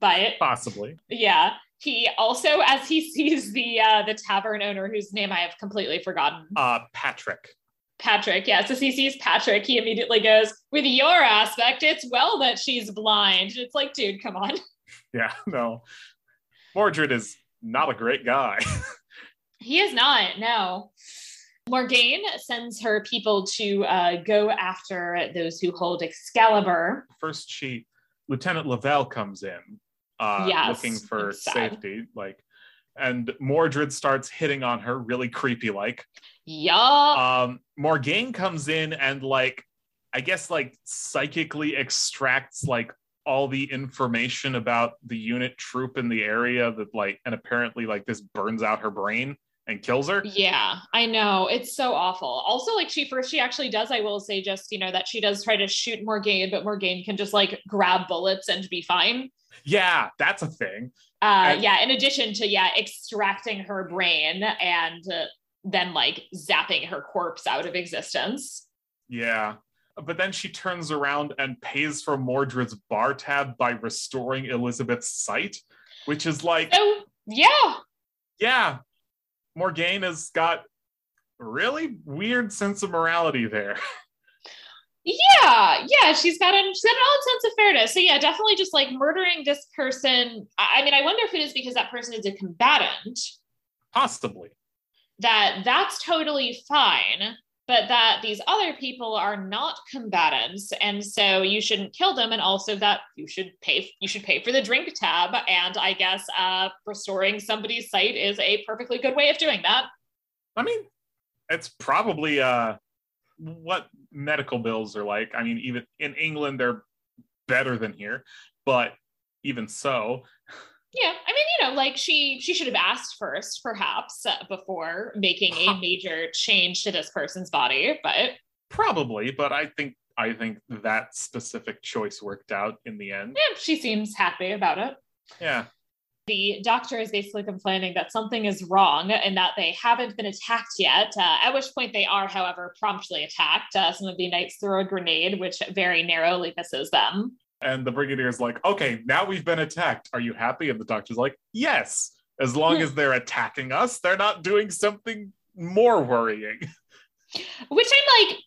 But possibly, yeah. He also, as he (laughs) sees the uh, the tavern owner, whose name I have completely forgotten, uh, Patrick. Patrick, yes. As he sees Patrick, he immediately goes, "With your aspect, it's well that she's blind." It's like, dude, come on. (laughs) Yeah, no. Mordred is not a great guy. (laughs) he is not, no. Morgaine sends her people to uh, go after those who hold Excalibur. First, she Lieutenant Lavelle comes in, uh, yes, looking for safety. Like, and Mordred starts hitting on her, really creepy like. Yeah. Um, Morgaine comes in and like, I guess like psychically extracts like all the information about the unit troop in the area that like and apparently like this burns out her brain and kills her. Yeah, I know. It's so awful. Also, like she first she actually does, I will say just, you know, that she does try to shoot Morgaine, but Morgaine can just like grab bullets and be fine. Yeah, that's a thing. Uh yeah, in addition to yeah, extracting her brain and uh, then like zapping her corpse out of existence. Yeah but then she turns around and pays for Mordred's bar tab by restoring Elizabeth's sight, which is like, oh yeah, yeah. Morgaine has got a really weird sense of morality there. (laughs) Yeah, yeah, she's got an she's got an odd sense of fairness. So yeah, definitely just like murdering this person. I, I mean, I wonder if it is because that person is a combatant. Possibly. That that's totally fine, but that these other people are not combatants, and so you shouldn't kill them, and also that you should pay you should pay for the drink tab. And I guess uh, restoring somebody's sight is a perfectly good way of doing that. I mean, it's probably uh what medical bills are like. I mean, even in England, they're better than here, but even so. Yeah, I mean, you know, like she she should have asked first, perhaps, uh, before making a major change to this person's body. But probably, but I think I think that specific choice worked out in the end. Yeah, she seems happy about it. Yeah the doctor is basically complaining that something is wrong and that they haven't been attacked yet. Uh, at which point they are, however, promptly attacked. Uh, some of the knights throw a grenade, which very narrowly misses them. And the brigadier is like, "Okay, now we've been attacked. Are you happy?" And the doctor's like, "Yes, as long as they're attacking us, they're not doing something more worrying." (laughs) Which I'm like,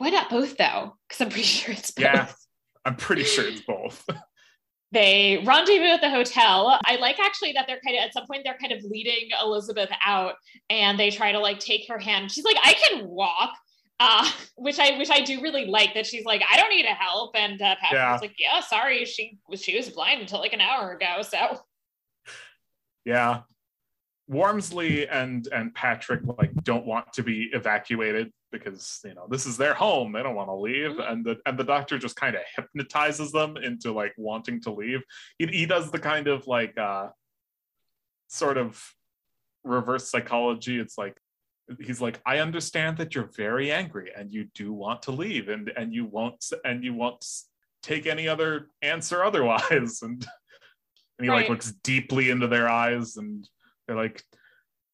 why not both though? Because I'm pretty sure it's both. Yeah, I'm pretty sure it's (laughs) both. They rendezvous at the hotel. I like actually that they're kind of at some point they're kind of leading Elizabeth out and they try to like take her hand. She's like, I can walk. Uh, (laughs) which I which I do really like that she's like, I don't need a help. And uh, Patrick's yeah. like, Yeah, sorry, she was she was blind until like an hour ago. So yeah. Warmsly and and Patrick like don't want to be evacuated because you know this is their home. They don't want to leave. Mm-hmm. and the and the doctor just kind of hypnotizes them into like wanting to leave. He, he does the kind of like uh sort of reverse psychology. It's like he's like i understand that you're very angry and you do want to leave and and you won't and you won't take any other answer (laughs) otherwise. And and he right. like looks deeply into their eyes and they're like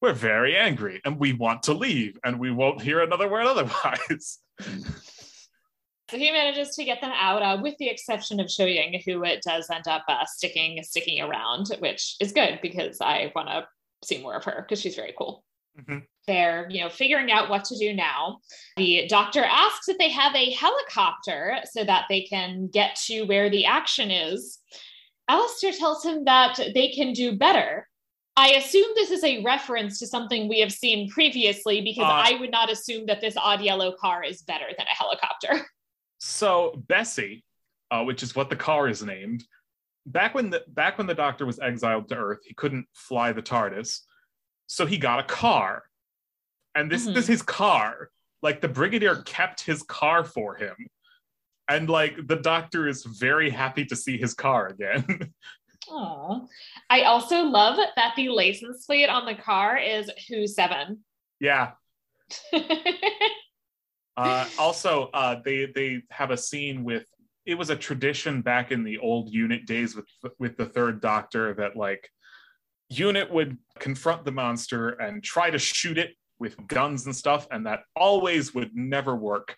we're very angry and we want to leave and we won't hear another word (laughs) otherwise. So he manages to get them out, uh, with the exception of Shou Yuing, who it does end up uh, sticking sticking around, which is good because I want to see more of her because she's very cool. Mm-hmm. They're, you know, figuring out what to do now. The doctor asks if they have a helicopter so that they can get to where the action is. Alistair tells him that they can do better I assume this is a reference to something we have seen previously because uh, I would not assume that this odd yellow car is better than a helicopter. (laughs) So Bessie, uh, which is what the car is named, back when the back when the Doctor was exiled to Earth, he couldn't fly the TARDIS, so he got a car, and this, mm-hmm. this is his car. Like the Brigadier kept his car for him, and like the Doctor is very happy to see his car again. (laughs) Oh, I also love that the license plate on the car is Who Seven. Yeah. (laughs) uh, also, uh, they they have a scene with. It was a tradition back in the old unit days with with the Third Doctor that like unit would confront the monster and try to shoot it with guns and stuff, and that always would never work.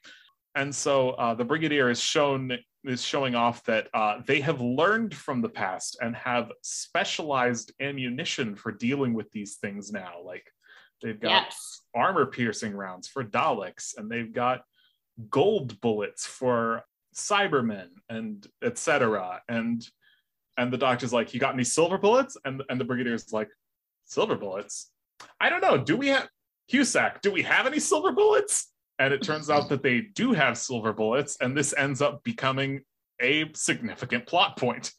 And so uh, the Brigadier is shown is showing off that uh, they have learned from the past and have specialized ammunition for dealing with these things now. Like they've got yes. armor piercing rounds for Daleks, and they've got gold bullets for Cybermen, and etc. And and the doctor's like, "You got any silver bullets?" And and the brigadier's like, "Silver bullets? I don't know. Do we have Husak? Do we have any silver bullets?" And it turns out that they do have silver bullets and this ends up becoming a significant plot point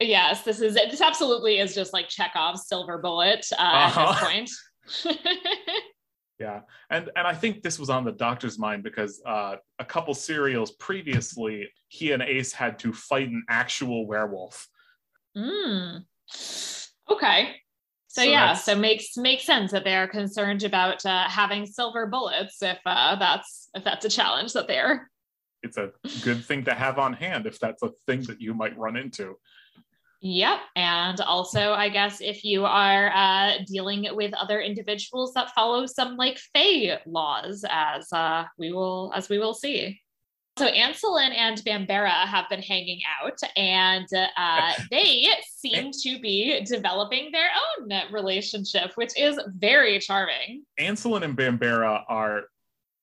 yes this is this absolutely is just like chekhov's silver bullet uh, uh-huh. at this uh-huh. point (laughs) yeah and and i think this was on the doctor's mind because uh, a couple serials previously he and ace had to fight an actual werewolf mm. okay so, so yeah, so makes makes sense that they are concerned about uh, having silver bullets if uh, that's if that's a challenge that they're. It's a good thing to have on hand if that's a thing that you might run into. Yep, and also I guess if you are uh, dealing with other individuals that follow some like Fey laws, as uh, we will as we will see. So Ancelyn and Bambera have been hanging out, and uh, (laughs) they seem to be developing their own relationship, which is very charming. Ancelyn and Bambera are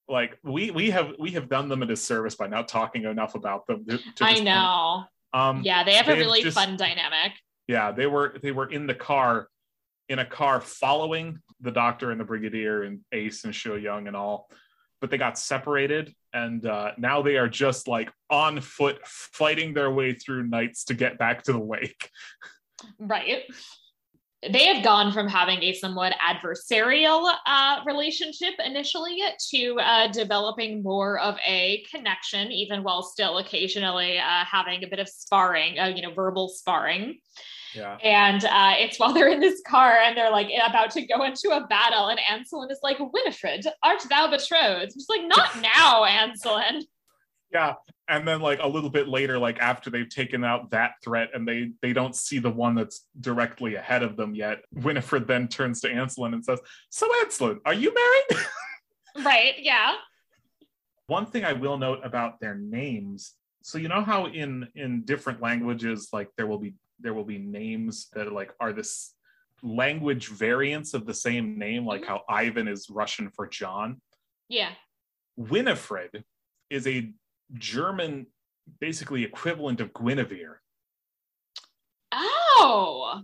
like we we have we have done them a disservice by not talking enough about them. to- to I know. Um, Yeah, they have a really just- fun dynamic. yeah they were they were in the car in a car following the doctor and the brigadier and ace and Shou Yuing and all but they got separated and uh, now they are just like on foot fighting their way through nights to get back to the lake Right. They have gone from having a somewhat adversarial uh, relationship initially to uh, developing more of a connection, even while still occasionally uh, having a bit of sparring, uh, you know, verbal sparring. Yeah And uh, it's (laughs) while they're in this car and they're like about to go into a battle, and Ancelyn is like, Winifred, art thou betrothed? Just like, not now, Ancelyn. yeah and then like a little bit later like after they've taken out that threat and they they don't see the one that's directly ahead of them yet winifred then turns to ancelyn and says so ancelyn are you married (laughs) Right. Yeah. one thing i will note about their names so you know how in in different languages like there will be there will be names that are like are this language variants of the same name like how ivan is russian for john Yeah. winifred is a german basically equivalent of guinevere Oh.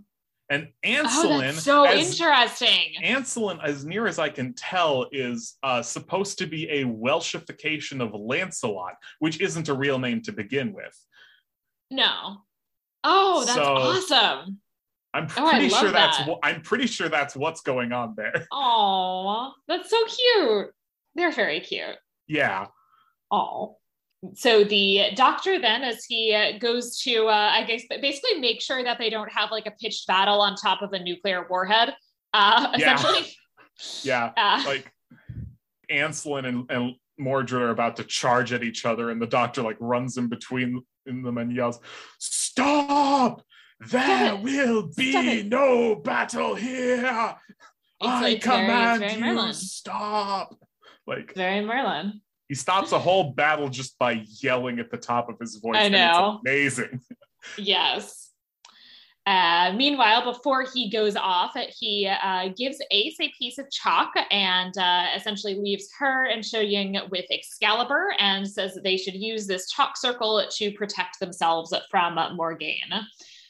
and Oh, ancelyn that's so as, interesting. Ancelyn, as near as I can tell, is uh, supposed to be a Welshification of Lancelot, which isn't a real name to begin with. No. Oh, that's So- awesome. I'm Oh, pretty love sure that's that. wh- I'm pretty sure that's what's going on there. (laughs) Oh, that's so cute. They're very cute. Yeah, Oh. So the doctor then, as he uh, goes to, uh, I guess, basically make sure that they don't have like a pitched battle on top of a nuclear warhead. Uh, (laughs) Yeah. essentially. yeah. (laughs) Uh, Like Ancelyn and, and Mordred are about to charge at each other, and the doctor like runs in between in them and yells, "Stop! There will be no battle here. It's I like command very you, Merlin. stop!" Like very Merlin. he stops a whole battle just by yelling at the top of his voice. I and know. it's amazing. (laughs) Yes. Uh, meanwhile, before he goes off, he uh, gives Ace a piece of chalk and uh, essentially leaves her and Shou Yuing with Excalibur and says that they should use this chalk circle to protect themselves from Morgaine,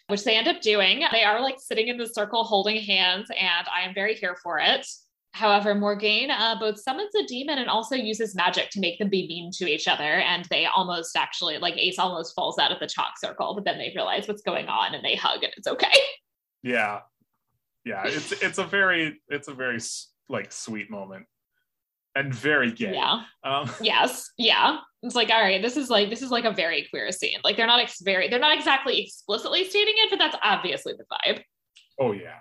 which they end up doing. They are like sitting in the circle holding hands, and I am very here for it. However, Morgaine uh, both summons a demon and also uses magic to make them be mean to each other. And they almost actually, like Ace almost falls out of the chalk circle, but then they realize what's going on and they hug and it's okay. (laughs) Yeah, yeah. It's it's a very it's a very like sweet moment and very gay. Yeah. Um, (laughs) Yes. Yeah. It's like, all right, this is like this is like a very queer scene. Like they're not ex- very they're not exactly explicitly stating it, but that's obviously the vibe. oh yeah.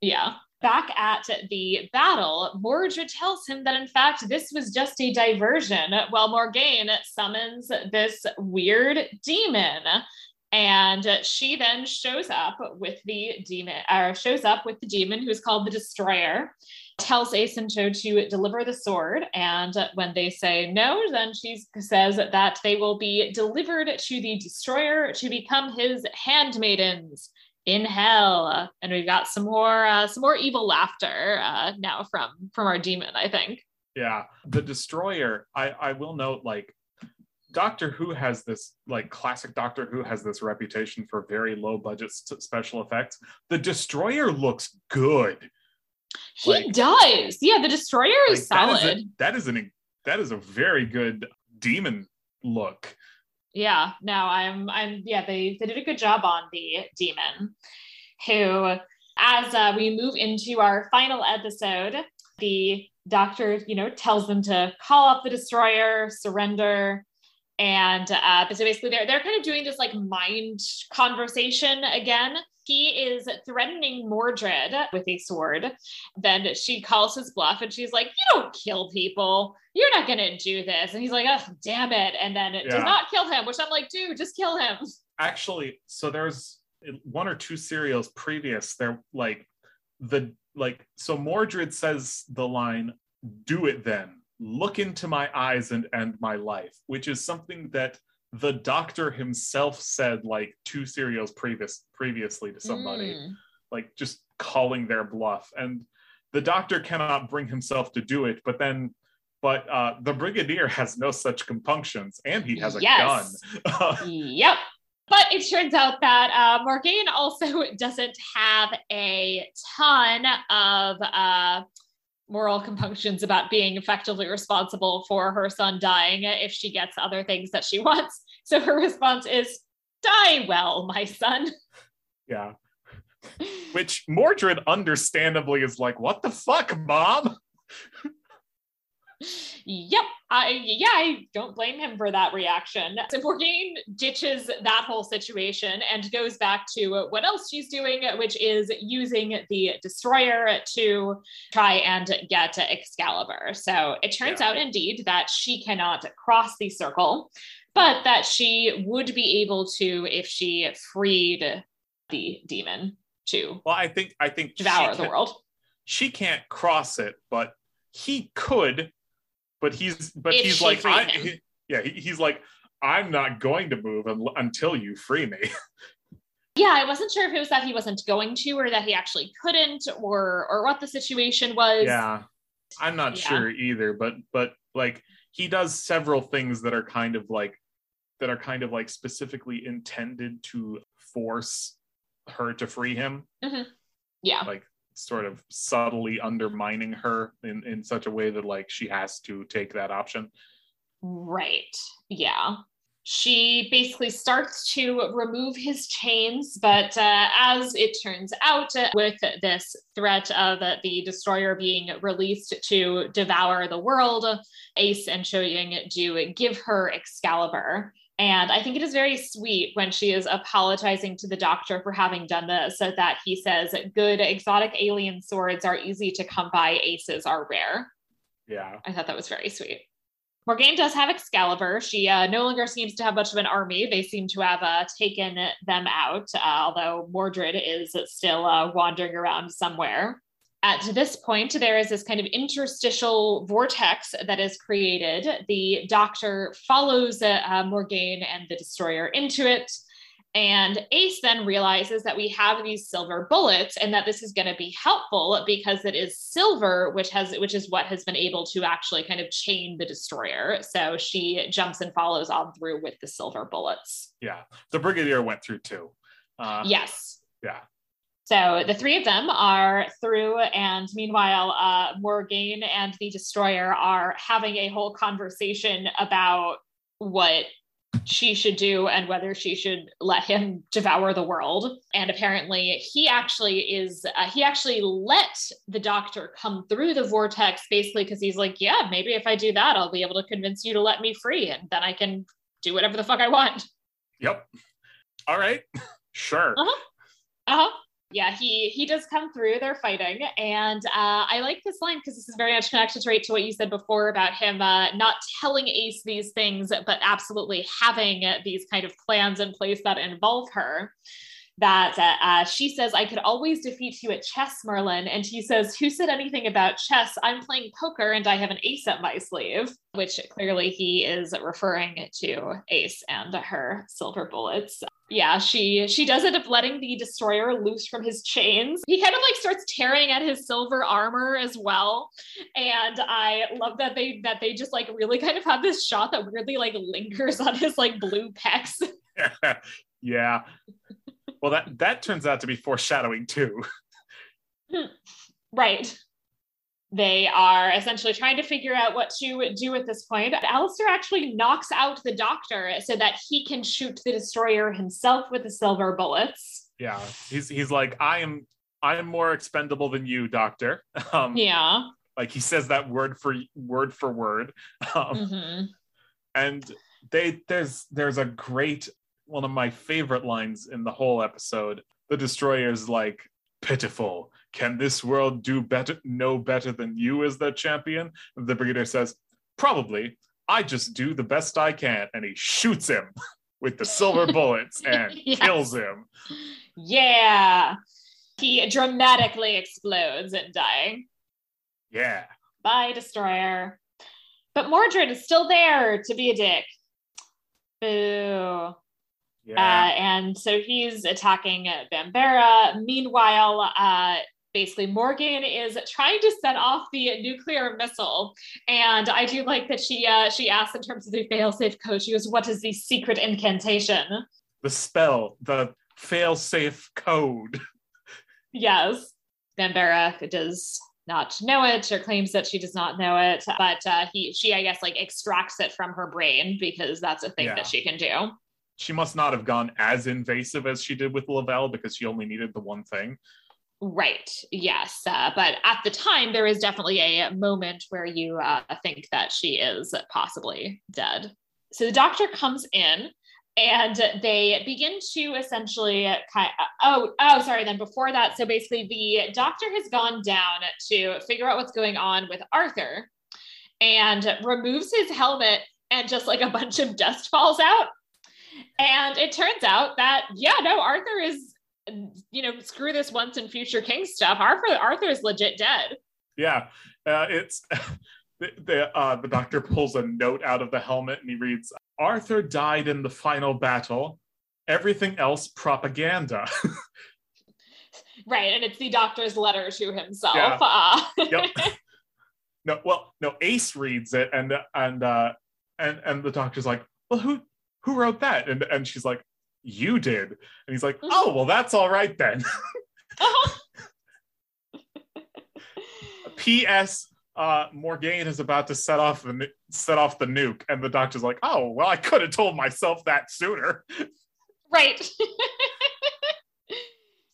Yeah. Back at the battle, Mordred tells him that in fact this was just a diversion, while Morgaine summons this weird demon. And she then shows up with the demon, or shows up with the demon who's called the Destroyer, tells Ace and to deliver the sword. And when they say no, then she says that they will be delivered to the Destroyer to become his handmaidens in hell and we've got some more uh, some more evil laughter uh, now from from our demon i think Yeah, the destroyer. I I will note like Doctor Who has this like classic Doctor Who has this reputation for very low budget s- special effects. The destroyer looks good. he Like- does yeah the destroyer is that solid is a, that is an that is a very good demon look. Yeah no i'm i'm yeah they, they did a good job on the demon who as uh, we move into our final episode the doctor you know tells them to call up the destroyer surrender and uh, so basically they're, they're kind of doing this like mind conversation again he is threatening mordred with a sword then she calls his bluff and she's like you don't kill people you're not gonna do this and he's like oh damn it and then it Yeah. does not kill him which i'm like dude just kill him Actually, so there's one or two serials previous. They're like the like so Mordred says the line, "Do it then. Look into my eyes and end my life," which is something that the doctor himself said like two serials previous previously to somebody. Mm. like just calling their bluff and the doctor cannot bring himself to do it but then but uh, the Brigadier has no such compunctions, and he has a Yes. gun. (laughs) Yep. But it turns out that uh, Morgaine also (laughs) doesn't have a ton of uh, moral compunctions about being effectively responsible for her son dying if she gets other things that she (laughs) wants. So her response is, Die well, my son. yeah. (laughs) Which Mordred understandably is like, what the fuck, mom? (laughs) Yep. I yeah, I don't blame him for that reaction. So Morgaine ditches that whole situation and goes back to what else she's doing, which is using the destroyer to try and get Excalibur. So it turns Yeah. out indeed that she cannot cross the circle, but that she would be able to if she freed the demon to Well, I think I think devour the can- world. she can't cross it, but he could. But he's but If he's like I, he- yeah he, he's like I'm not going to move un- until you free me. (laughs) Yeah, I wasn't sure if it was that he wasn't going to or that he actually couldn't or or what the situation was. yeah, I'm not Yeah. sure either. But but like he does several things that are kind of like that are kind of like specifically intended to force her to free him. Mm-hmm. Yeah. like sort of subtly undermining her in, in such a way that like she has to take that option. Right. Yeah. She basically starts to remove his chains, but uh, as it turns out, with this threat of the destroyer being released to devour the world, Ace and Shou Yuing do give her Excalibur. And I think it is very sweet when she is apologizing to the doctor for having done this, so that he says, Good exotic alien swords are easy to come by, aces are rare. Yeah. I thought that was very sweet. Morgaine does have Excalibur. She uh, no longer seems to have much of an army. They seem to have uh, taken them out, uh, although Mordred is still uh, wandering around somewhere. At this point, there is this kind of interstitial vortex that is created. The doctor follows uh, uh, Morgaine and the destroyer into it. And Ace then realizes that we have these silver bullets and that this is going to be helpful because it is silver, which has which is what has been able to actually kind of chain the destroyer. So she jumps and follows on through with the silver bullets. Yeah. The Brigadier went through too. Uh, Yes. Yeah. So the three of them are through, and meanwhile, uh, Morgaine and the destroyer are having a whole conversation about what she should do and whether she should let him devour the world. And apparently, he actually is, uh, he actually let the doctor come through the vortex basically because he's like, yeah, maybe if I do that, I'll be able to convince you to let me free and then I can do whatever the fuck I want. Yep. All right. (laughs) Sure. Uh-huh. Yeah, he he does come through. They're fighting, and uh, I like this line because this is very much connected right to what you said before about him uh, not telling Ace these things, but absolutely having these kind of plans in place that involve her. That uh, uh, she says, "I could always defeat you at chess, Merlin," and he says, "Who said anything about chess? I'm playing poker, and I have an ace up my sleeve." Which clearly he is referring to Ace and her silver bullets yeah she she does end up letting the destroyer loose from his chains he kind of like starts tearing at his silver armor as well and i love that they that they just like really kind of have this shot that weirdly like lingers on his like blue pecs (laughs) yeah. Well, that that turns out to be foreshadowing too. (laughs) right they are essentially trying to figure out what to do at this point. Alistair actually knocks out the doctor so that he can shoot the destroyer himself with the silver bullets. Yeah. He's he's like, I am I am more expendable than you, Doctor. (laughs) Um, Yeah. like he says that word for word for word. (laughs) Um, hmm and they there's there's a great one of my favorite lines in the whole episode the destroyer's like pitiful can this world do better no better than you as their champion the brigadier says probably i just do the best i can and he shoots him (laughs) with the silver (laughs) bullets and Yes. kills him Yeah. He dramatically explodes and dying. yeah Bye, Destroyer. But Mordred is still there to be a dick. Boo. Yeah Uh, and so he's attacking Bambera. Meanwhile, uh, basically Morgaine is trying to set off the nuclear missile, and I do like that she uh, she asks in terms of the failsafe code. She goes, "What is the secret incantation?" The spell, the failsafe code. Yes, Bambera does not know it or claims that she does not know it, but uh, he she I guess like extracts it from her brain because that's a thing Yeah. that she can do. She must not have gone as invasive as she did with Lavelle because she only needed the one thing. Right. Yes. Uh, but at the time, there is definitely a moment where you uh, think that she is possibly dead. So the doctor comes in and they begin to essentially kind oh oh sorry then before that so basically the doctor has gone down to figure out what's going on with arthur and removes his helmet and just like a bunch of dust falls out and it turns out that yeah no arthur is you know, screw this once and future king stuff. Arthur, Arthur is legit dead. Yeah, uh, it's (laughs) the the, uh, the doctor pulls a note out of the helmet and he reads, "Arthur died in the final battle. Everything else propaganda." (laughs) Right. And it's the doctor's letter to himself. Yeah. Uh, yep. (laughs) No, well, no. Ace reads it and and uh, and and the doctor's like, "Well, who who wrote that?" And and she's like, "You did." And he's like, Mhm. "Oh, well, that's all right then." (laughs) (laughs) P.S. Uh, Morgaine is about to set off the set off the nuke, and the doctor's like, "Oh, well, I could have told myself that sooner." right. (laughs)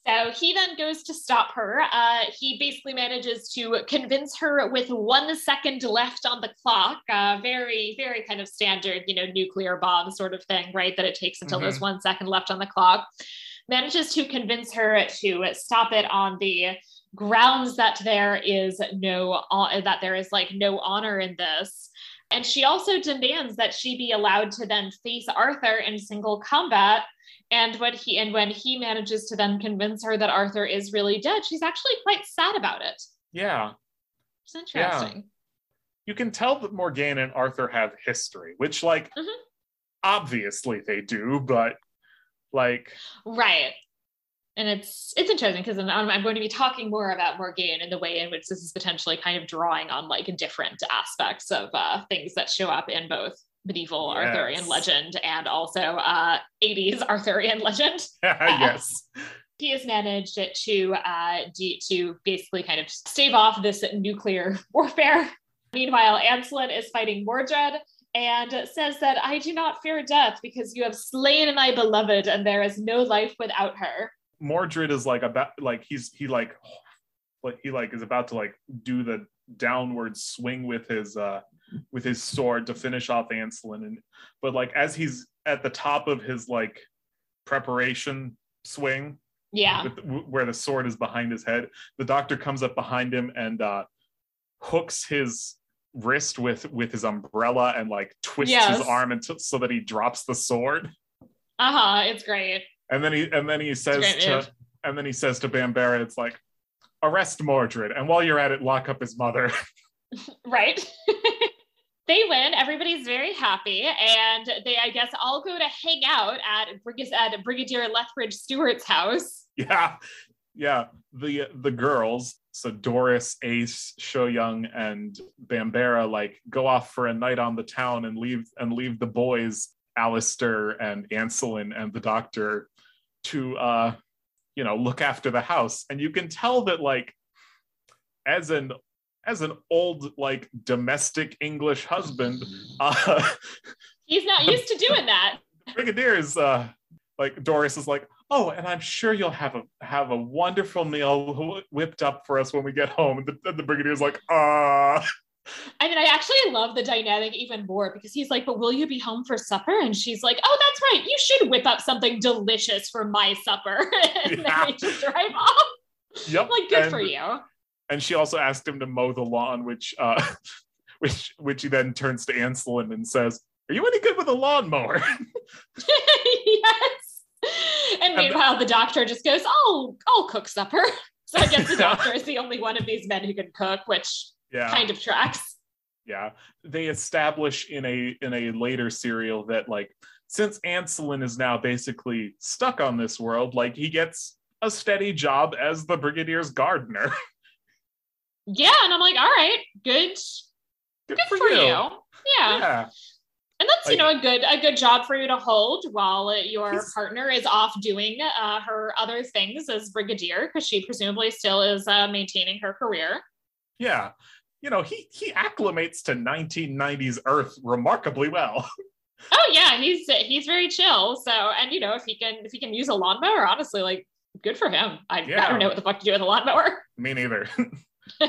so he then goes to stop her. Uh, he basically manages to convince her with one second left on the clock. Uh, very, very kind of standard, you know, nuclear bomb sort of thing, right? That it takes until there's one second left on the clock. Manages to convince her to stop it on the grounds that there is no hon- that there is like no honor in this and she also demands that she be allowed to then face arthur in single combat and when he and when he manages to then convince her that arthur is really dead she's actually quite sad about it. Yeah, it's interesting. You can tell that Morgaine and Arthur have history, which, like, Mhm. obviously they do, but like, right. And it's it's interesting because I'm, I'm going to be talking more about Morgaine and the way in which this is potentially kind of drawing on like different aspects of uh, things that show up in both medieval Arthurian legend and also uh, 80s Arthurian legend. (laughs) yes, (laughs) He has managed to uh, de- to basically kind of stave off this nuclear (laughs) warfare. Meanwhile, Ancelyn is fighting Mordred and says that I do not fear death because you have slain my beloved and there is no life without her. Mordred is like about like he's he like like he like is about to like do the downward swing with his uh with his sword to finish off Ancelyn and but like as he's at the top of his like preparation swing Yeah. with, where the sword is behind his head the doctor comes up behind him and uh hooks his wrist with with his umbrella and like twists Yes. his arm until so that he drops the sword Uh huh. It's great. and then he and then he says to move. and then he says to Bambera, it's like, arrest Mordred, and while you're at it, lock up his mother. (laughs) Right. (laughs) they win. Everybody's very happy. And they, I guess, all go to hang out at, Brig- at Brigadier Lethbridge Stewart's house. (laughs) yeah. Yeah. The the girls, so Doris, Ace, Shou Yuing, and Bambera like go off for a night on the town and leave and leave the boys, Alistair and Ancelyn and the doctor to uh you know look after the house. And you can tell that like as an as an old like domestic English husband, uh (laughs) He's not used to doing that. (laughs) Brigadier is uh like Doris is like, oh, and I'm sure you'll have a have a wonderful meal whipped up for us when we get home. And the, the Brigadier's like, uh I mean, I actually love the dynamic even more because he's like, but will you be home for supper? And she's like, oh, that's right. You should whip up something delicious for my supper. (laughs) and Yeah. then they just drive off. yep. Like, good and, for you. And she also asked him to mow the lawn, which uh (laughs) which which he then turns to Ancelyn and says, Are you any good with a lawnmower? (laughs) yes. And meanwhile, the doctor just goes, "Oh, I'll cook supper." (laughs) So I guess the doctor is the only one of these men who can cook, which yeah. kind of tracks. yeah they establish in a in a later serial that like since ancelyn is now basically stuck on this world like he gets a steady job as the brigadier's gardener. Yeah, and I'm like, all right, good, Good, good for, you. Yeah. Yeah. and that's you know a good a good job for you to hold while your partner is off doing uh, her other things as brigadier because she presumably still is uh, maintaining her career. Yeah. You know, he he acclimates to 1990s Earth remarkably well. (laughs) Oh yeah, he's he's very chill. So and you know if he can if he can use a lawnmower, honestly, like good for him. I, I don't know what the fuck to do with a lawnmower. Me neither. (laughs) (laughs)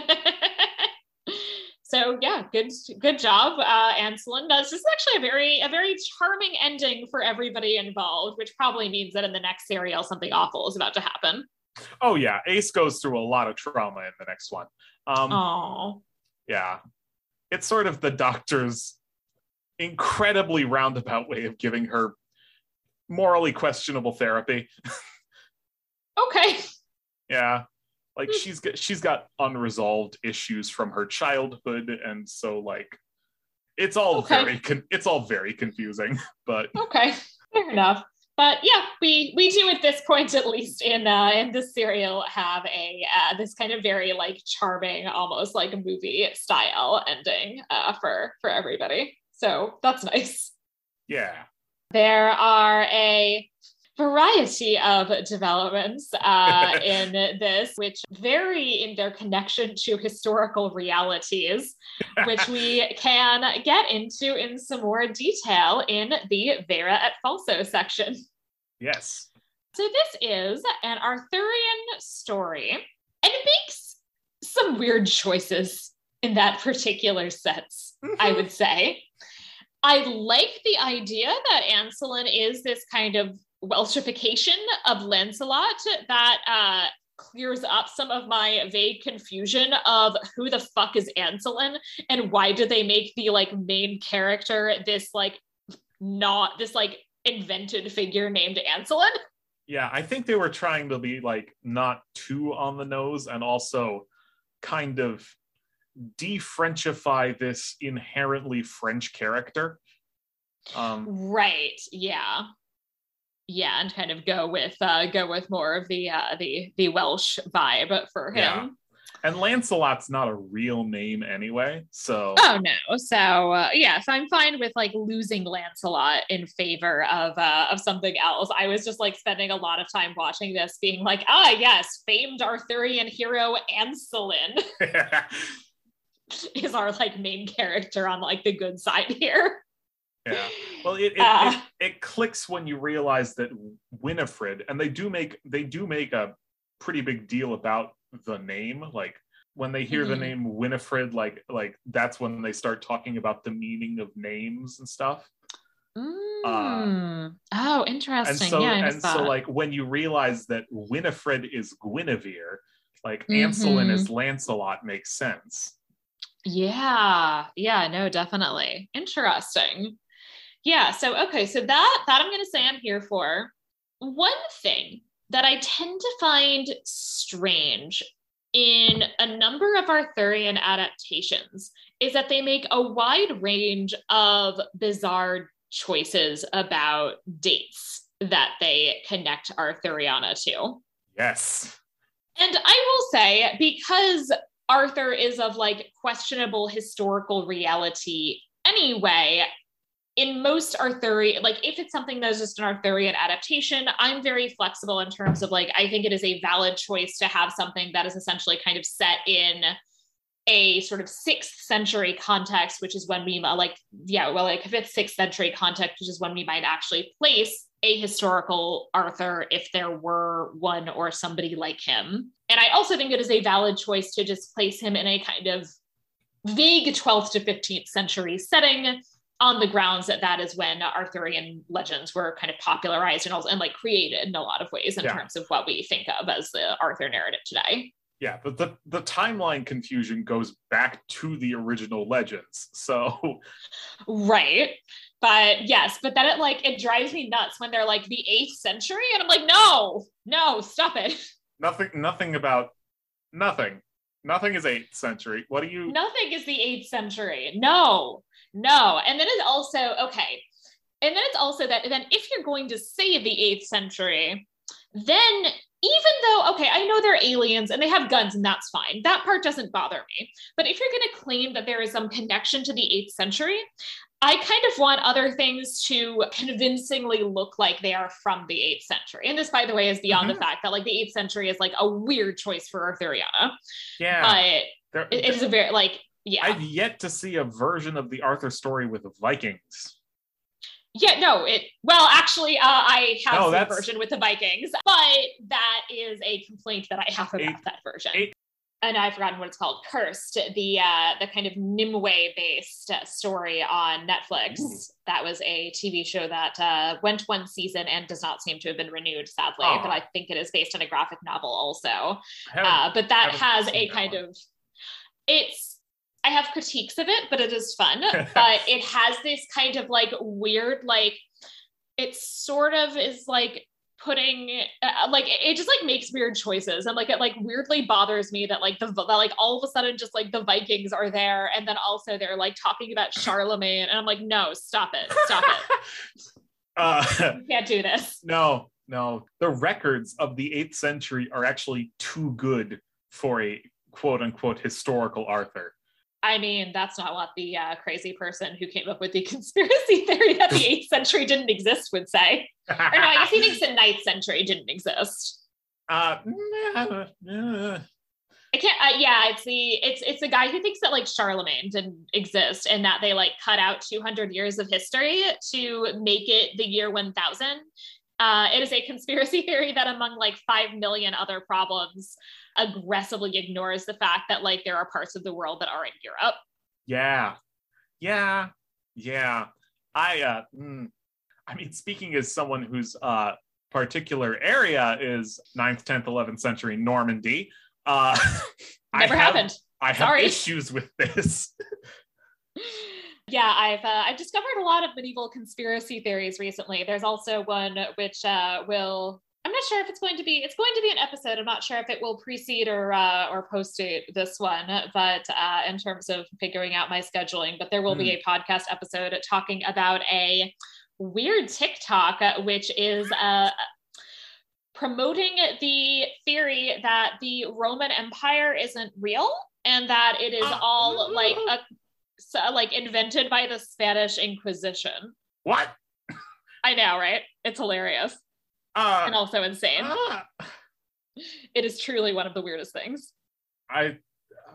so yeah, good good job, uh, Ancelyn. This is actually a very a very charming ending for everybody involved, which probably means that in the next serial something awful is about to happen. oh yeah, Ace goes through a lot of trauma in the next one. Um Oh, yeah. It's sort of the doctor's incredibly roundabout way of giving her morally questionable therapy. (laughs) okay. Yeah. Like Hmm. she's got she's got unresolved issues from her childhood and so like it's all Okay. very con- it's all very confusing, (laughs) but Okay, fair enough. But yeah, we we do at this point, at least in uh, in this serial, have a uh, this kind of very like charming, almost like movie style ending uh, for for everybody. So that's nice. yeah. There are a variety of developments uh, (laughs) in this, which vary in their connection to historical realities which we (laughs) can get into in some more detail in the Vera et Falso section. yes. So, this is an Arthurian story, and it makes some weird choices in that particular sense, I would say. I like the idea that Ancelyn is this kind of Welshification of Lancelot that uh, clears up some of my vague confusion of who the fuck is Ancelyn and why did they make the like main character this like not this like invented figure named Ancelyn? Yeah, I think they were trying to be like not too on the nose and also kind of de-Frenchify this inherently French character. Um, Right. Yeah. Yeah, and kind of go with uh go with more of the uh the the Welsh vibe for him. Yeah. and Lancelot's not a real name anyway, so Oh no. So uh, yeah, so I'm fine with like losing Lancelot in favor of uh of something else. I was just like spending a lot of time watching this being like, ah yes, famed Arthurian hero Ancelyn (laughs) (laughs) is our like main character on like the good side here. Yeah. Well, it it, Uh. it it clicks when you realize that Winifred, and they do make they do make a pretty big deal about the name. Like when they hear the Mhm. name Winifred, like like that's when they start talking about the meaning of names and stuff. Mm. oh, And interesting. so yeah, and so like when you realize that Winifred is Guinevere, like Ancelyn Mhm. is Lancelot makes sense. Yeah, yeah, no, definitely. Interesting. Yeah, so okay, so that that I'm going to say I'm here for. One thing that I tend to find strange in a number of Arthurian adaptations is that they make a wide range of bizarre choices about dates that they connect Arthuriana to. Yes. And I will say, because Arthur is of like questionable historical reality anyway, in most Arthurian, like if it's something that's just an Arthurian adaptation, I'm very flexible in terms of like, I think it is a valid choice to have something that is essentially kind of set in a sort of sixth century context, which is when we like, yeah, well, like if it's sixth century context, which is when we might actually place a historical Arthur if there were one or somebody like him. And I also think it is a valid choice to just place him in a kind of vague 12th to 15th century setting on the grounds that that is when Arthurian legends were kind of popularized and also and like created in a lot of ways in Yeah. terms of what we think of as the Arthur narrative today. Yeah, but the, the timeline confusion goes back to the original legends. So Right. But yes, but then it like it drives me nuts when they're like the eighth century, and I'm like, no, no, stop it. nothing nothing about nothing. Nothing is eighth century. What do you Nothing is the eighth century. No, no. And then it's also okay. And then it's also that then if you're going to say the eighth century, then even though okay i know they're aliens and they have guns and that's fine that part doesn't bother me but if you're going to claim that there is some connection to the 8th century I kind of want other things to convincingly look like they are from the 8th century. And this, by the way, is beyond mm-hmm. the fact that like the 8th century is like a weird choice for Arthuriana. Yeah. But it is a very like, yeah. I've yet to see a version of the Arthur story with the Vikings. Yeah, no, it well actually uh, I have no, the version with the Vikings, but that is a complaint that I have about eight, that version. Eight, and I've forgotten what it's called, Cursed, the uh, the kind of Nimue based story on Netflix. Ooh. That was a TV show that uh, went one season and does not seem to have been renewed, sadly. Oh. But I think it is based on a graphic novel also. Uh, but that has a kind one. of it's. I have critiques of it, but it is fun. (laughs) but it has this kind of like weird, like it sort of is like putting uh, like it just like makes weird choices. And like it like weirdly bothers me that like the that, like all of a sudden just like the Vikings are there and then also they're like talking about Charlemagne and I'm like no stop it. Stop it. (laughs) Uh, you can't do this. no no. The records of the 8th century are actually too good for a quote unquote historical Arthur I mean, that's not what the uh, crazy person who came up with the (laughs) conspiracy theory that the 8th century didn't exist would say. or no, I guess he thinks the 9th century didn't exist. Uh, I can't. Uh, yeah, it's the it's it's the guy who thinks that like Charlemagne didn't exist and that they like cut out 200 years of history to make it the year 1000. Uh, it is a conspiracy (laughs) theory that among like five million other problems, aggressively ignores the fact that like there are parts of the world that are in Europe. Yeah. Yeah. Yeah. I uh mm, I mean speaking as someone whose uh particular area is 9th, 10th, 11th century Normandy, uh (laughs) Never I happened. Have, I have Sorry. issues with this. (laughs) yeah, I've uh, I've discovered a lot of medieval conspiracy theories recently. There's also one which uh, will I'm not sure if it's going to be it's going to be an episode. I'm not sure if it will precede or uh, or post this one, but uh, in terms of figuring out my scheduling, but there will mm. be hmm. a podcast episode talking about a weird TikTok, which is uh, promoting the theory that the Roman Empire isn't real and that it is all like a so, like invented by the Spanish Inquisition. What? I know, right? It's hilarious uh, and also insane. Uh, it is truly one of the weirdest things. I,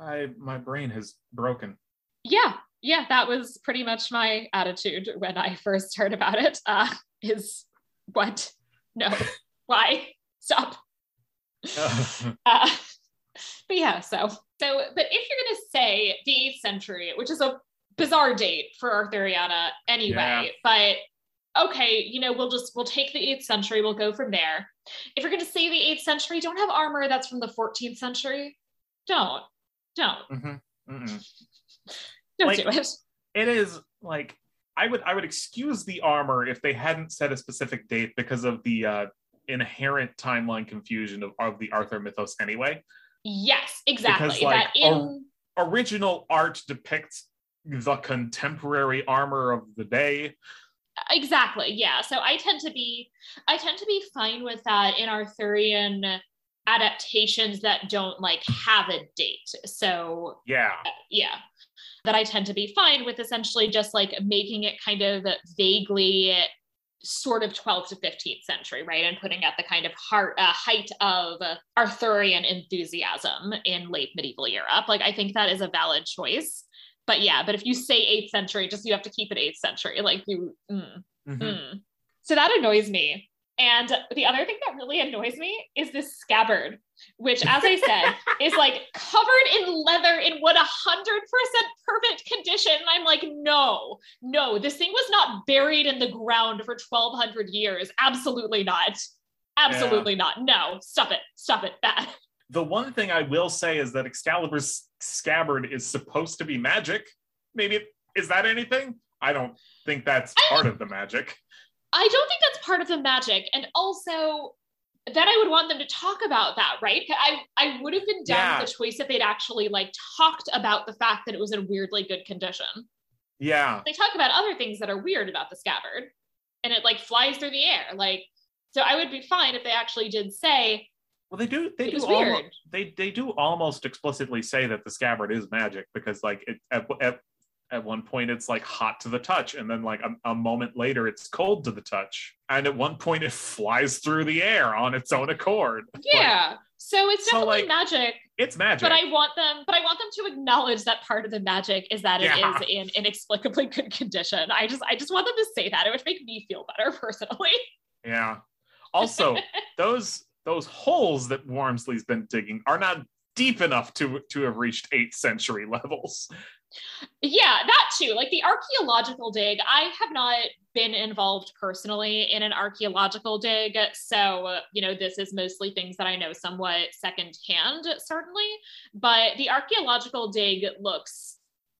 I, my brain has broken. Yeah, yeah, that was pretty much my attitude when I first heard about it. Uh, is what? No, (laughs) why? Stop. (laughs) uh, but yeah, so so, but if you're gonna say the eighth century, which is a bizarre date for Arthuriana anyway, yeah. but okay, you know, we'll just we'll take the 8th century, we'll go from there. If you're going to say the 8th century, don't have armor that's from the 14th century. Don't. Don't. Mm-hmm. Don't like, do it. It is like I would I would excuse the armor if they hadn't set a specific date because of the uh, inherent timeline confusion of, of the Arthur mythos anyway. Yes, exactly. Because, like, that in original art depicts the contemporary armor of the day exactly yeah so i tend to be i tend to be fine with that in arthurian adaptations that don't like have a date so yeah. uh, yeah that i tend to be fine with essentially just like making it kind of vaguely sort of 12th to 15th century right and putting at the kind of heart uh, height of arthurian enthusiasm in late medieval europe like i think that is a valid choice but yeah, but if you say eighth century, just you have to keep it eighth century. Like you, mm, mm-hmm. mm. so that annoys me. And the other thing that really annoys me is this scabbard, which, as I said, (laughs) is like covered in leather in what a hundred percent perfect condition. And I'm like, no, no, this thing was not buried in the ground for 1200 years. Absolutely not. Absolutely yeah. not. No, stop it. Stop it. Bad. The one thing I will say is that Excalibur's scabbard is supposed to be magic. Maybe is that anything? I don't think that's part of the magic. I don't think that's part of the magic. And also then I would want them to talk about that, right? I, I would have been down yeah. with the choice if they'd actually like talked about the fact that it was in weirdly good condition. Yeah. They talk about other things that are weird about the scabbard and it like flies through the air. Like So I would be fine if they actually did say, Well, they do. They It do. Almost, they they do almost explicitly say that the scabbard is magic because like it, at at at one point it's like hot to the touch, and then like a, a moment later it's cold to the touch, and at one point it flies through the air on its own accord. (laughs) Like, yeah. so it's So, definitely like, magic, it's magic. but I want them, but I want them to acknowledge that part of the magic is that it Yeah. is in inexplicably (laughs) good condition. I just, I just want them to say that. It would make me feel better (laughs) personally. yeah. Also, those those holes that Warmsly's been digging are not deep enough to to have reached eighth century levels. Yeah, that too. Like the archaeological dig, I have not been involved personally in an archaeological dig. So, you know, this is mostly things that I know somewhat secondhand, certainly. But the archaeological dig looks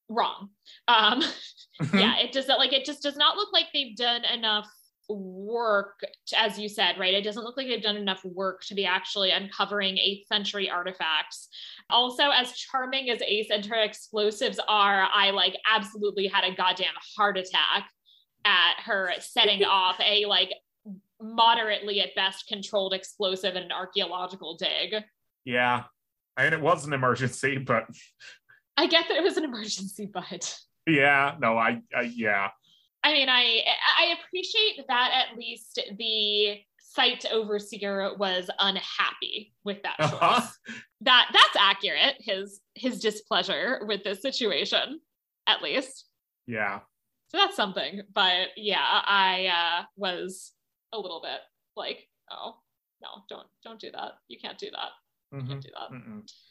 wrong. Um, (laughs) yeah, it does not like it just does not look like they've done enough work, as you said, right? It doesn't look like they've done enough work to be actually uncovering 8th century artifacts. Also, as charming as 8th century explosives are, I like absolutely had a goddamn heart attack at her setting (laughs) off a like moderately at best controlled explosive in an archaeological dig. Yeah. I mean, it was an emergency, but I get that it was an emergency, (laughs) but yeah, no, I, I yeah. I mean, I I appreciate that at least the site overseer was unhappy with that choice. Uh-huh. That that's accurate. His his displeasure with this situation, at least. Yeah. So that's something. But yeah, I uh, was a little bit like, oh no, don't don't do that. You can't do that. You Mhm. can't do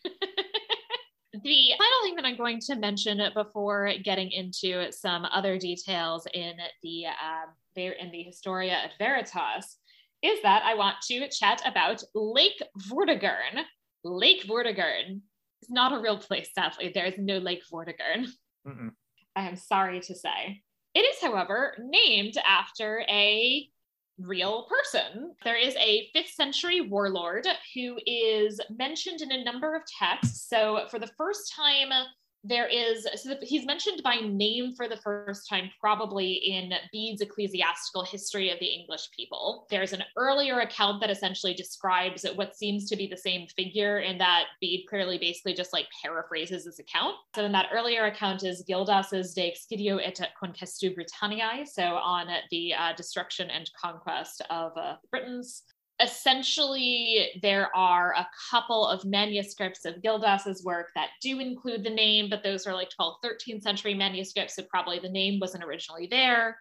that. (laughs) The final thing that I'm going to mention before getting into some other details in the um, in the Historia et Veritas is that I want to chat about Lake Vortigern. Lake Vortigern is not a real place, sadly. There is no Lake Vortigern. Mm-mm. I am sorry to say. It is, however, named after a real person. There is a fifth century warlord who is mentioned in a number of texts. So, for the first time, there is, so that he's mentioned by name for the first time, probably in Bede's Ecclesiastical History of the English People. There's an earlier account that essentially describes what seems to be the same figure, in that Bede clearly basically just like paraphrases his account. So, in that earlier account is Gildas's De Excidio et Conquestu Britanniae, so on the uh, destruction and conquest of uh, the Britons essentially there are a couple of manuscripts of gildas's work that do include the name but those are like 12th 13th century manuscripts so probably the name wasn't originally there.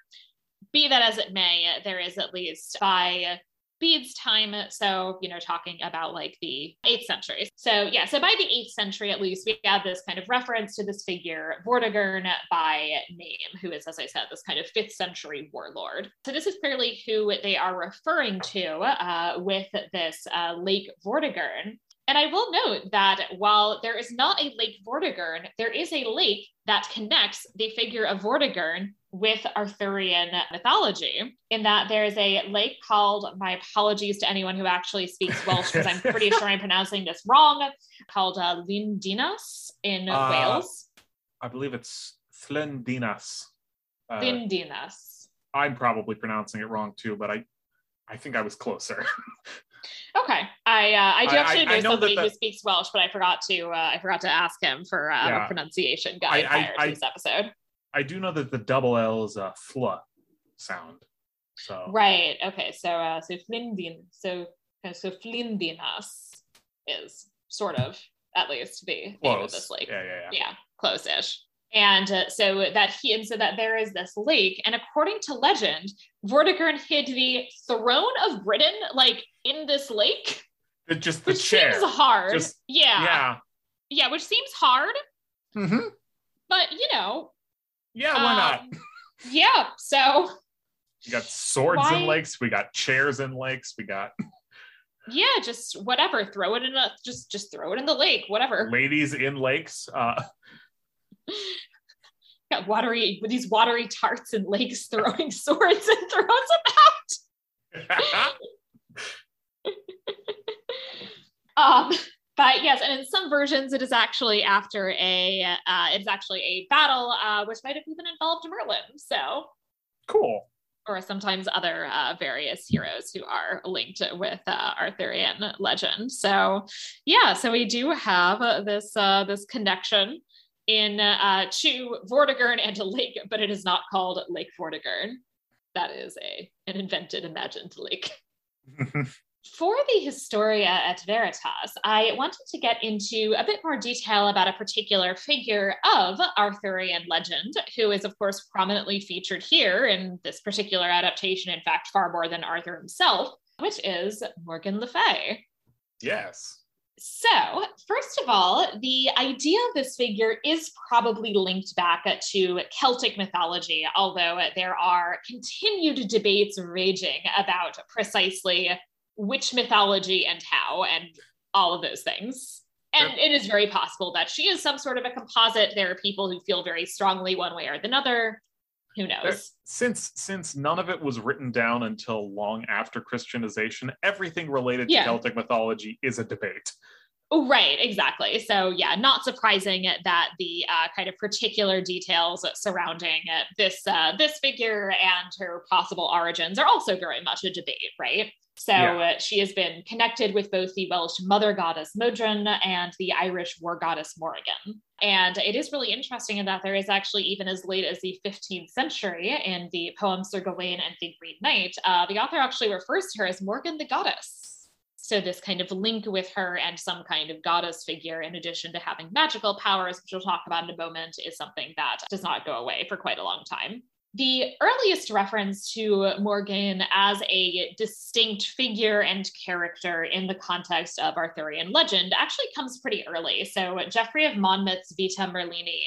Be that as it may there is at least by Bede's time so you know talking about like the 8th century. So yeah so by the 8th century at least we have this kind of reference to this figure vortigern by name who is as i said this kind of 5th century warlord. So this is clearly who they are referring to uh, with this uh, lake vortigern and I will note that while there is not a Lake Vortigern, there is a lake that connects the figure of Vortigern with Arthurian mythology, in that there is a lake called, my apologies to anyone who actually speaks Welsh, because I'm pretty sure I'm pronouncing this wrong, called uh, Lindinas in Uh, Wales. I believe it's Thlendinas. Uh, Lindinas. I'm probably pronouncing it wrong too, but I, I think I was closer. (laughs) Okay, I uh, I do actually I- know, I know that somebody who speaks Welsh, but I forgot to uh, I forgot to ask him for uh, Yeah. a pronunciation guide I- I- prior to I- this episode. I do know that the double L is a fla sound. So Right. Okay. So uh so Flindin so so Flindinas is sort of at least the name of this lake. Yeah, yeah, yeah. Yeah, close-ish. And uh, so that he and so that there is this lake, and according to legend, Vortigern hid the throne of Britain like in this lake, It- just the which chair. seems hard. Just- yeah. yeah, yeah. which seems hard, Mhm. but you know, Yeah, why not? um, (laughs) Yeah. So We got swords why- in lakes. We got chairs in lakes. We got yeah, just whatever. Throw it in a just just throw it in the lake. Whatever. ladies in lakes. Uh, (laughs) got watery with these watery tarts and lakes (laughs) throwing swords and throws them out. Um, (laughs) but yes, and in some versions, it is actually after a uh, it is actually a battle, uh, which might have even involved Merlin. So cool. or sometimes other uh, various heroes who are linked with uh, Arthurian legend. So, yeah, so we do have this uh, this connection in uh, to Vortigern and a lake, but it is not called Lake Vortigern. That is a an invented, imagined lake. (laughs) For the Historia et Veritas, I wanted to get into a bit more detail about a particular figure of Arthurian legend, who is, of course, prominently featured here in this particular adaptation, in fact, far more than Arthur himself, which is Morgan Le Fay. Yes. So, first of all, the idea of this figure is probably linked back to Celtic mythology, although there are continued debates raging about precisely which mythology and how and all of those things. And it is very possible that she is some sort of a composite. There are people who feel very strongly one way or another. Who knows? There, since since none of it was written down until long after Christianization, everything related to. Celtic mythology is a debate. Oh, right, exactly. So, yeah, not surprising that the uh, kind of particular details surrounding this uh, this figure and her possible origins are also very much a debate, right? So yeah. uh, she has been connected with both the Welsh mother goddess Modron and the Irish war goddess Morrigan. And it is really interesting in that there is actually, even as late as the 15th century, in the poem Sir Gawain and the Green Knight, uh, the author actually refers to her as Morgan the goddess. So, this kind of link with her and some kind of goddess figure, in addition to having magical powers, which we'll talk about in a moment, is something that does not go away for quite a long time. The earliest reference to Morgan as a distinct figure and character in the context of Arthurian legend actually comes pretty early. So, Geoffrey of Monmouth's Vita Merlini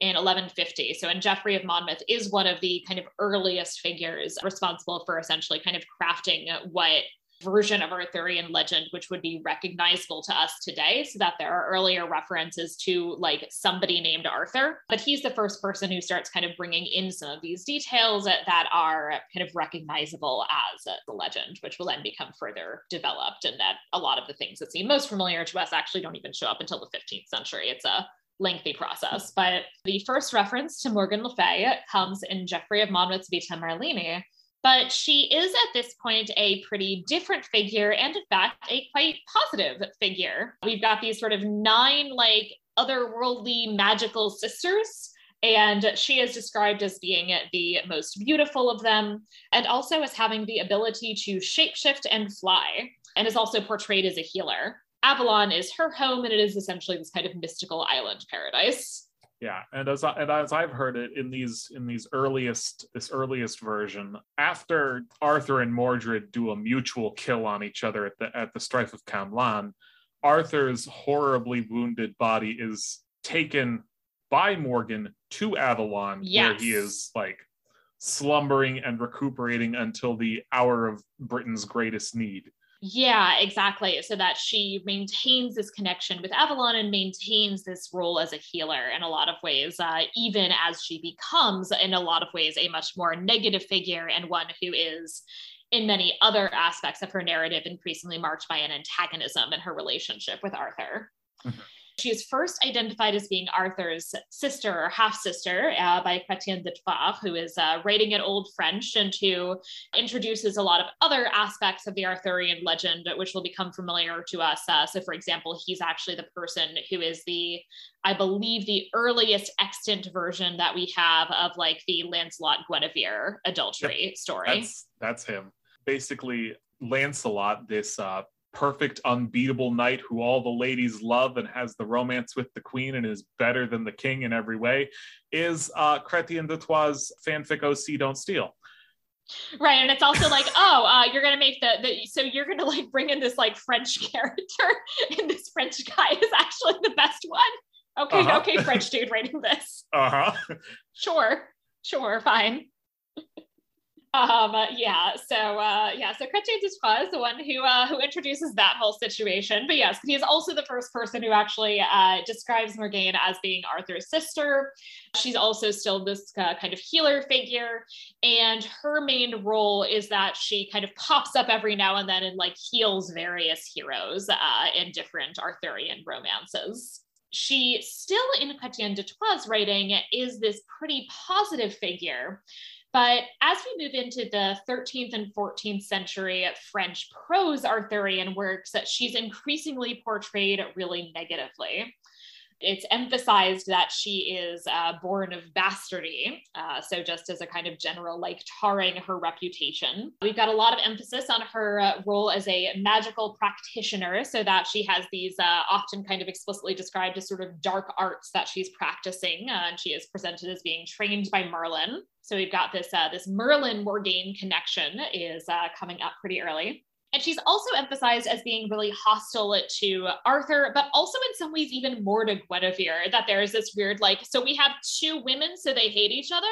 in 1150. So, and Geoffrey of Monmouth is one of the kind of earliest figures responsible for essentially kind of crafting what version of Arthurian legend, which would be recognizable to us today, so that there are earlier references to like somebody named Arthur. But he's the first person who starts kind of bringing in some of these details that, that are kind of recognizable as the legend, which will then become further developed. And that a lot of the things that seem most familiar to us actually don't even show up until the 15th century. It's a lengthy process. But the first reference to Morgan Le Fay comes in Geoffrey of Monmouth's Vita Merlini, but she is at this point a pretty different figure and, in fact, a quite positive figure. We've got these sort of nine, like, otherworldly magical sisters. And she is described as being the most beautiful of them, and also as having the ability to shapeshift and fly, and is also portrayed as a healer. Avalon is her home, and it is essentially this kind of mystical island paradise yeah and as I, and as i've heard it in these in these earliest this earliest version after arthur and mordred do a mutual kill on each other at the at the strife of camlan arthur's horribly wounded body is taken by morgan to avalon yes. where he is like slumbering and recuperating until the hour of britain's greatest need yeah, exactly. So that she maintains this connection with Avalon and maintains this role as a healer in a lot of ways, uh, even as she becomes, in a lot of ways, a much more negative figure and one who is, in many other aspects of her narrative, increasingly marked by an antagonism in her relationship with Arthur. Mm-hmm. She is first identified as being Arthur's sister or half sister uh, by Chrétien de Troyes, who is uh, writing in Old French and who introduces a lot of other aspects of the Arthurian legend, which will become familiar to us. Uh, so, for example, he's actually the person who is the, I believe, the earliest extant version that we have of like the Lancelot Guinevere adultery yep. story. That's, that's him. Basically, Lancelot, this uh, perfect, unbeatable knight who all the ladies love and has the romance with the queen and is better than the king in every way, is uh, Chrétien de Troyes' fanfic OC Don't Steal. Right, and it's also like, oh, uh, you're gonna make the, the so you're gonna like bring in this like French (laughs) character, and this French guy is actually the best one. Okay, uh-huh. okay, French dude writing this. Uh huh. Sure, sure, fine. Um, yeah, so uh, yeah, so Chrétien Troyes is the one who uh, who introduces that whole situation. But yes, he is also the first person who actually uh, describes Morgaine as being Arthur's sister. She's also still this uh, kind of healer figure, and her main role is that she kind of pops up every now and then and like heals various heroes uh, in different Arthurian romances she still in Chrétien de Troyes' writing is this pretty positive figure But as we move into the 13th and 14th century French prose Arthurian works, she's increasingly portrayed really negatively it's emphasized that she is uh, born of bastardy. Uh, so, just as a kind of general, like tarring her reputation. We've got a lot of emphasis on her uh, role as a magical practitioner, so that she has these uh, often kind of explicitly described as sort of dark arts that she's practicing. Uh, and she is presented as being trained by Merlin. So, we've got this, uh, this Merlin Morgaine connection is coming up pretty early. And she's also emphasized as being really hostile to Arthur, but also in some ways even more to Guinevere. That there is this weird, like, so we have two women, so they hate each other.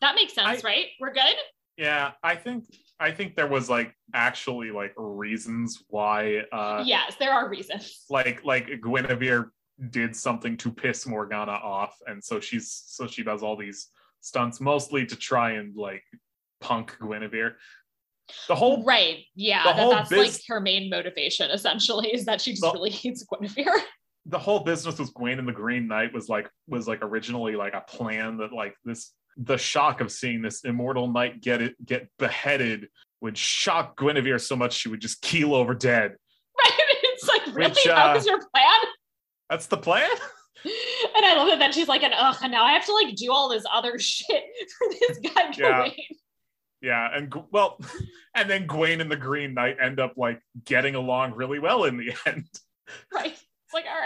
That makes sense, I, right? We're good. Yeah, I think I think there was like actually like reasons why. uh Yes, there are reasons. (laughs) Like like Guinevere did something to piss Morgana off, and so she's so she does all these stunts mostly to try and like punk Guinevere the whole right yeah that, that's biz- like her main motivation essentially is that she just the, really (laughs) hates guinevere the whole business with Gawain and the Green Knight was like was like originally like a plan that like this the shock of seeing this immortal knight get it get beheaded would shock Guinevere so much she would just keel over dead. Right. (laughs) It's like really Which, uh, that was your plan? That's the plan? (laughs) And I love it that she's like, and ugh, and now I have to like do all this other shit for this guy yeah. Yeah, and well, (laughs) and then Gawain and the Green Knight end up like getting along really well in the (laughs) end. Right. It's like, all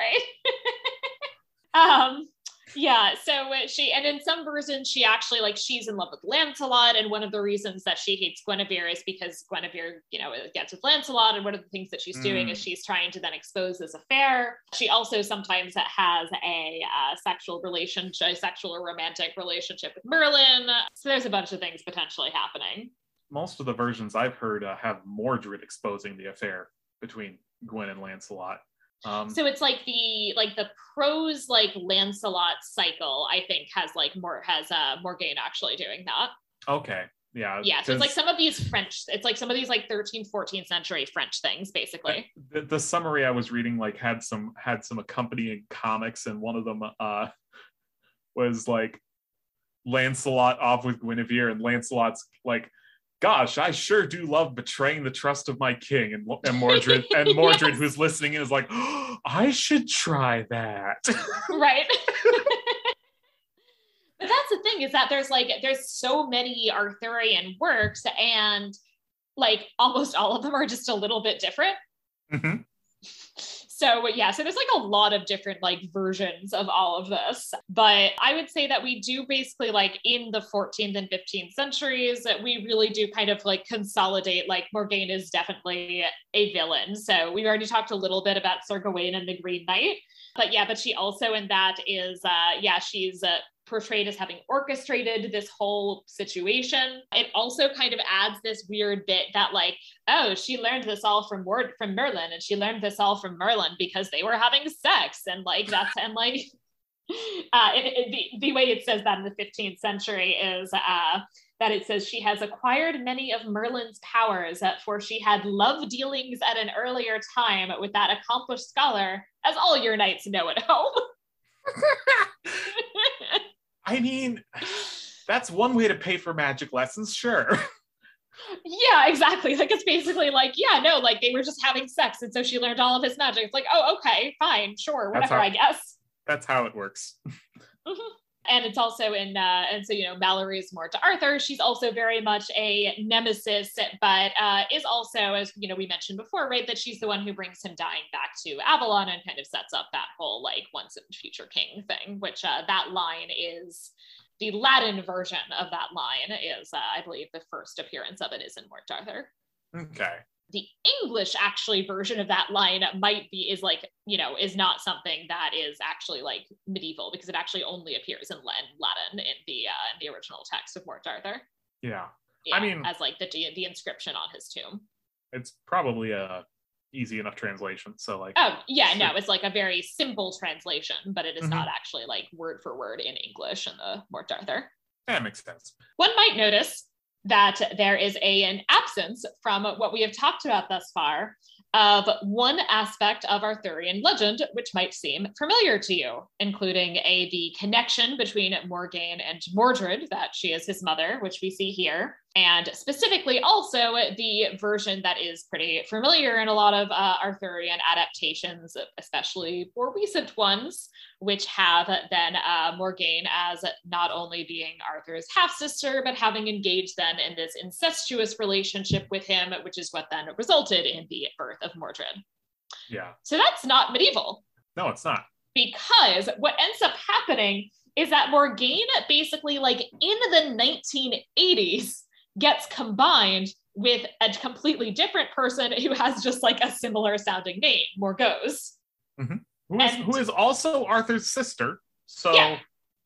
right. (laughs) um, yeah so she and in some versions she actually like she's in love with lancelot and one of the reasons that she hates guinevere is because guinevere you know gets with lancelot and one of the things that she's mm. doing is mm. she's trying to then expose this affair she also sometimes has a uh, sexual relationship sexual or romantic relationship with merlin so there's a bunch of things potentially happening most of the versions i've heard uh, have mordred exposing the affair between gwen and lancelot um, so it's like the like the prose like Lancelot cycle. I think has like more has uh Morgaine actually doing that. Okay. Yeah. Yeah. So it's like some of these French. It's like some of these like 13th, 14th century French things, basically. The, the summary I was reading like had some had some accompanying comics, and one of them uh was like Lancelot off with Guinevere, and Lancelot's like gosh, I sure do love betraying the trust of my king. And, and Mordred and (laughs) Mordred, yes. who's listening is like, oh, (gasps) I should try that. (laughs) right. (laughs) but that's the thing is that there's like there's so many Arthurian works, and like almost all of them are just a little bit different. Mm-hmm so yeah so there's like a lot of different like versions of all of this. But i would say that we do basically like in the 14th and 15th centuries we really do kind of like consolidate like morgaine is definitely a villain. So we've already talked a little bit about sir gawain and the green knight. But yeah but she also in that is uh yeah she's uh, portrayed as having orchestrated this whole situation. It also kind of adds this weird bit that like, oh, she learned this all from word from Merlin, and she learned this all from Merlin because they were having sex, and like that's and like. (laughs) Uh, it, it, the, the way it says that in the 15th century is uh, that it says she has acquired many of Merlin's powers, uh, for she had love dealings at an earlier time with that accomplished scholar, as all your knights know at home. (laughs) I mean, that's one way to pay for magic lessons, sure. Yeah, exactly. Like it's basically like, yeah, no, like they were just having sex, and so she learned all of his magic. It's like, oh, okay, fine, sure, whatever, how, I guess. That's how it works. Mm-hmm. And it's also in, uh, and so you know, Malory's Morte d'Arthur. She's also very much a nemesis, but uh, is also, as you know, we mentioned before, right, that she's the one who brings him dying back to Avalon and kind of sets up that whole like once and future king thing. Which uh, that line is the Latin version of that line is, uh, I believe, the first appearance of it is in Morte Arthur. Okay the English actually version of that line might be is like you know is not something that is actually like medieval because it actually only appears in Latin in the uh, in the original text of Morte Arthur. Yeah. yeah, I mean, as like the the inscription on his tomb. It's probably a easy enough translation. So like, oh yeah, no, it's like a very simple translation, but it is mm-hmm. not actually like word for word in English in the Morte Arthur. That makes sense. One might notice that there is a, an absence from what we have talked about thus far of one aspect of Arthurian legend, which might seem familiar to you, including a the connection between Morgaine and Mordred, that she is his mother, which we see here, and specifically also the version that is pretty familiar in a lot of uh, Arthurian adaptations, especially more recent ones, which have then uh, Morgaine as not only being Arthur's half sister, but having engaged then in this incestuous relationship with him, which is what then resulted in the birth of Mordred. Yeah. So that's not medieval. No, it's not. Because what ends up happening is that Morgaine basically, like in the 1980s, gets combined with a completely different person who has just like a similar sounding name, Morgause. Mm-hmm. Who, is, And- who is also Arthur's sister. So Yeah.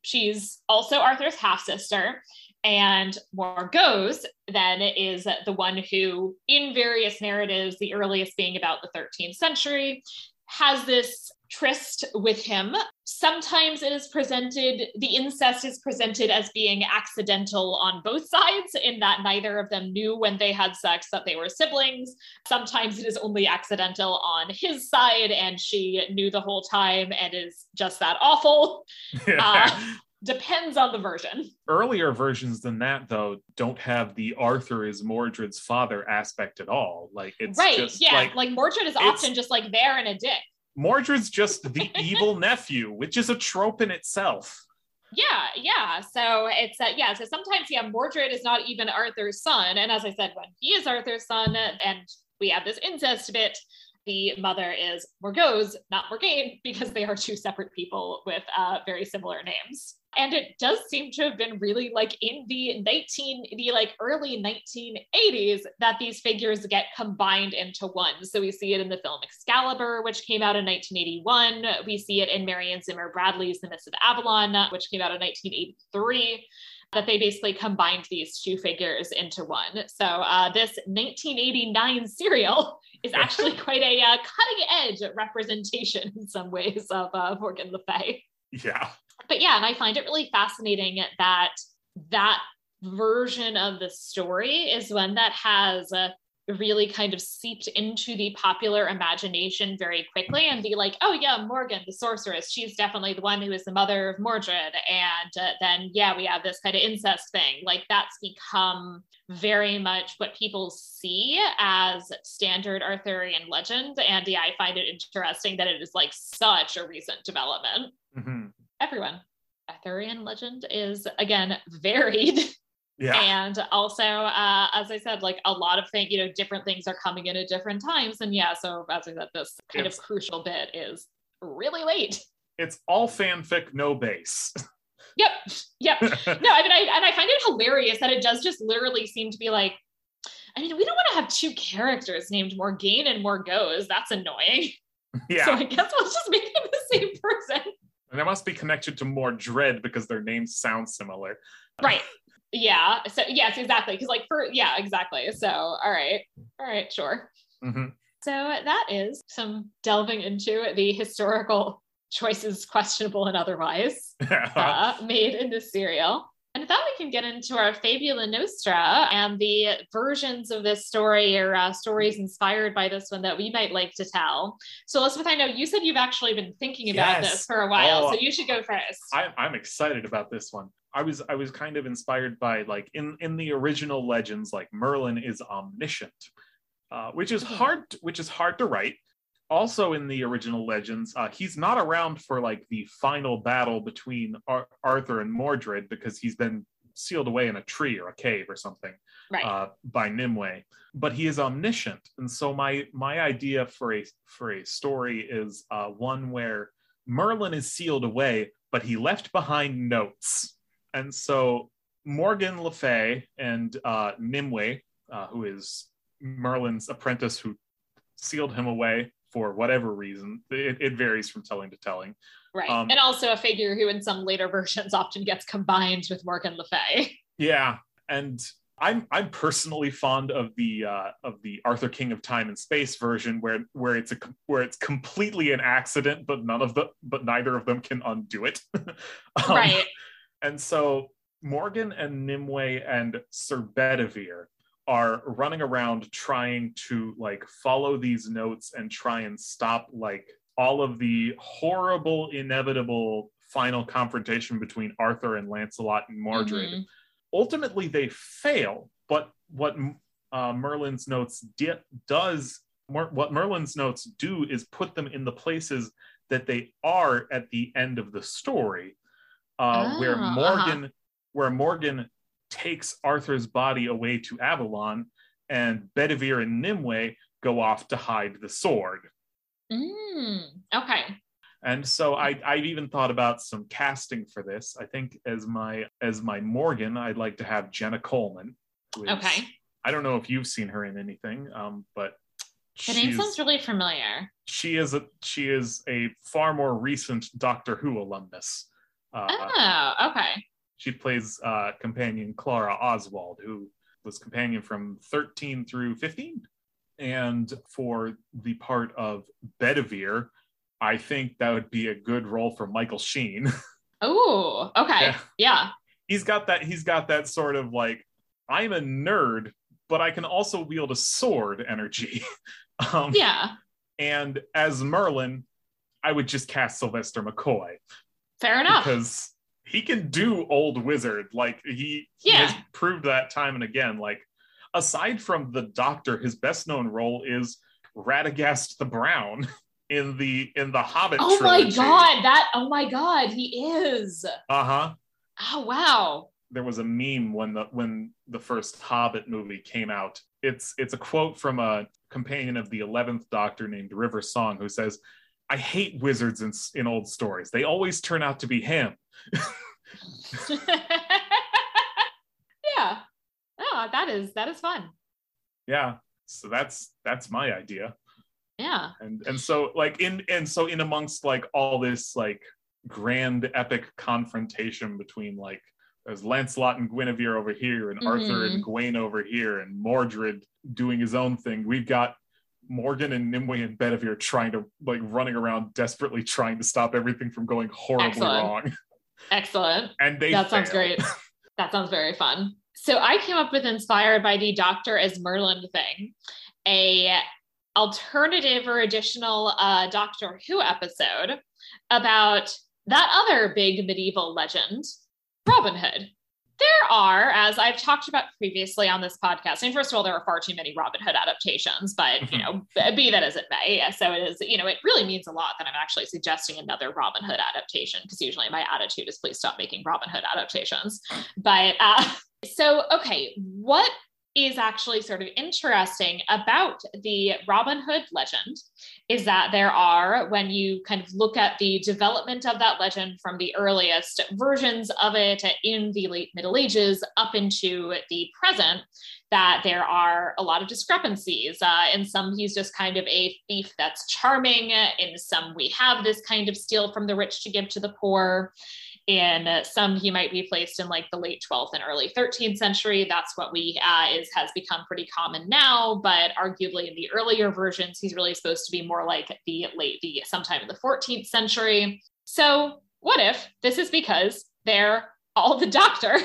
She's also Arthur's half sister. And Morgause then is the one who, in various narratives, the earliest being about the 13th century, has this tryst with him. Sometimes it is presented, the incest is presented as being accidental on both sides, in that neither of them knew when they had sex that they were siblings. Sometimes it is only accidental on his side, and she knew the whole time and is just that awful. (laughs) Uh, Depends on the version. earlier versions than that though don't have the Arthur is Mordred's father aspect at all. Like it's right. yeah. like, Like, Mordred is often just like there and a dick. Mordred's just the (laughs) evil nephew, which is a trope in itself. Yeah, yeah. So it's uh, yeah. So sometimes yeah, Mordred is not even Arthur's son, and as I said, when he is Arthur's son, and we have this incest bit, the mother is Morgause, not Morgaine, (laughs) because they are two separate people with uh, very similar names. And it does seem to have been really like in the 19, the like early 1980s that these figures get combined into one. So we see it in the film Excalibur, which came out in 1981. We see it in Marion Zimmer Bradley's The Mists of Avalon, which came out in 1983 that they basically combined these two figures into one. So uh, this 1989 serial is actually quite a uh, cutting edge representation in some ways of uh, Morgan Le Fay. Yeah. But yeah, and I find it really fascinating that that version of the story is one that has uh, really kind of seeped into the popular imagination very quickly and be like, oh yeah, Morgan, the sorceress, she's definitely the one who is the mother of Mordred. And uh, then, yeah, we have this kind of incest thing. Like that's become very much what people see as standard Arthurian legend. And yeah, I find it interesting that it is like such a recent development. Mhm. Everyone. Arthurian legend is again varied (laughs) Yeah. and also uh, as i said like a lot of things you know different things are coming in at different times and yeah so as i said this kind It's- of crucial bit is really late It's all fanfic, no base. (laughs) yep yep (laughs) no i mean i and i find it hilarious that it does just literally seem to be like i mean we don't want to have two characters named morgaine and morgause that's annoying yeah. so i guess we'll just make them the same person and they must be connected to Mordred because their names sound similar. right. Yeah. So yes exactly. Because like for yeah exactly. So all right. All right sure. Mhm. So that is some delving into the historical choices, questionable and otherwise, (laughs) uh, made in this serial. And with that, we can get into our Fabula Nostra and the versions of this story or uh, stories inspired by this one that we might like to tell. So, Elizabeth, I know you said you've actually been thinking about Yes. this for a while, Oh. so you should go first. I, I'm excited about this one. I was I was kind of inspired by like in in the original legends, like Merlin is omniscient, uh, which is Mhm. hard which is hard to write. Also in the original legends, uh, he's not around for like the final battle between Ar- Arthur and Mordred because he's been sealed away in a tree or a cave or something right. uh, by Nimue. But he is omniscient, and so my my idea for a for a story is uh, one where Merlin is sealed away, but he left behind notes, and so Morgan Le Fay and uh, Nimue, uh, who is Merlin's apprentice, who sealed him away for whatever reason. It, it varies from telling to telling. right. um, and also a figure who, in some later (laughs) versions, often gets combined with Morgan Le Fay. Yeah, and I'm I'm personally fond of the uh, of the Arthur King of Time and Space version where where it's a where it's completely an accident, but none of the but neither of them can undo it. (laughs) Um, right. And so Morgan and Nimue and Sir Bedivere are running around trying to like follow these notes and try and stop like all of the horrible, inevitable final confrontation between Arthur and Lancelot and Mordred. Mhm. Ultimately, they fail. But what uh, Merlin's notes di- does, Mer- what Merlin's notes do, is put them in the places that they are at the end of the story, uh, where Ah, Morgan, where Morgan takes Arthur's body away to Avalon, and Bedivere and Nimue go off to hide the sword. Mm, okay. And so I, I've even thought about some casting for this. I think as my as my Morgan, I'd like to have Jenna Coleman. Okay. I don't know if you've seen her in anything, um, but The name sounds really familiar. she is a she is a far more recent Doctor Who alumnus. Uh, oh, okay. She plays uh, companion Clara Oswald, who was companion from 13 through 15. And for the part of Bedivere, I think that would be a good role for Michael Sheen. (laughs) Oh, okay. Yeah. Yeah. he's got that he's got that sort of like I'm a nerd, but I can also wield a sword energy. (laughs) um, Yeah. And as Merlin, I would just cast Sylvester McCoy. Fair enough. because he can do old wizard. Like he, he has proved that time and again. Like aside from the doctor his best known role is radagast the brown (laughs) in the in the hobbit oh my god, that oh my god, he is. uh-huh. Oh wow. there was a meme when the when the first hobbit movie came out. It's it's a quote from a companion of the 11th doctor named river song who says i hate wizards in, in old stories. They always turn out to be him yeah. Oh, that is that is fun. yeah so that's that's my idea Yeah. and and so like in and so in amongst like all this like grand epic confrontation between like there's Lancelot and Guinevere over here and Arthur and mm-hmm. Gawain over here and Mordred doing his own thing we've got Morgan and Nimue and Bedivere trying to like running around desperately trying to stop everything from going horribly Excellent. wrong (laughs) Excellent. and they that sounds great. That sounds very fun. So I came up with inspired by the Doctor as Merlin thing, a alternative or additional uh, Doctor Who episode about that other big medieval legend, Robin Hood. There are, as I've talked about previously on this podcast, I mean, first of all, there are far too many Robin Hood adaptations, but you know, be that as it may. So it is, you know, it really means a lot that I'm actually suggesting another Robin Hood adaptation because usually my attitude is please stop making Robin Hood adaptations. But uh, (laughs) so, okay, what is actually sort of interesting about the Robin Hood legend is that there are, when you kind of look at the development of that legend from the earliest versions of it in the late Middle Ages up into the present, that there are a lot of discrepancies. Uh, in some, he's just kind of a thief that's charming. In some, we have this kind of steal from the rich to give to the poor. In some, he might be placed in like the late 12th and early 13th century. That's what we uh, is has become pretty common now. But arguably, in the earlier versions, he's really supposed to be more like the late the sometime in the 14th century. So, what if this is because they're all the Doctor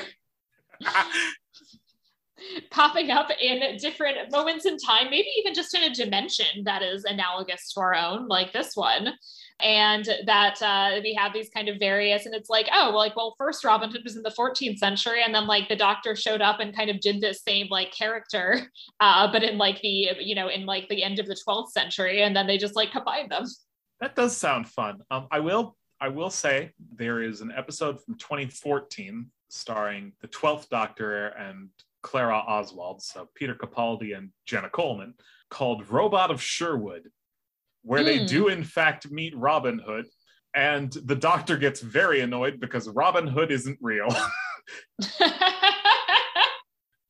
(laughs) popping up in different moments in time, maybe even just in a dimension that is analogous to our own, like this one. And that uh, we have these kind of various, and it's like, oh, well, like, well, first Robin Hood was in the 14th century, and then like the Doctor showed up and kind of did this same like character, (laughs) uh, but in like the, you know, in like the end of the 12th century, and then they just like combined them. That does sound fun. Um, I will I will say there is an episode from 2014 starring the 12th Doctor and Clara Oswald, so Peter Capaldi and Jenna Coleman, called Robot of Sherwood, where they Hmm. do in fact meet Robin Hood. And the doctor gets very annoyed because Robin Hood isn't real. (laughs) (laughs)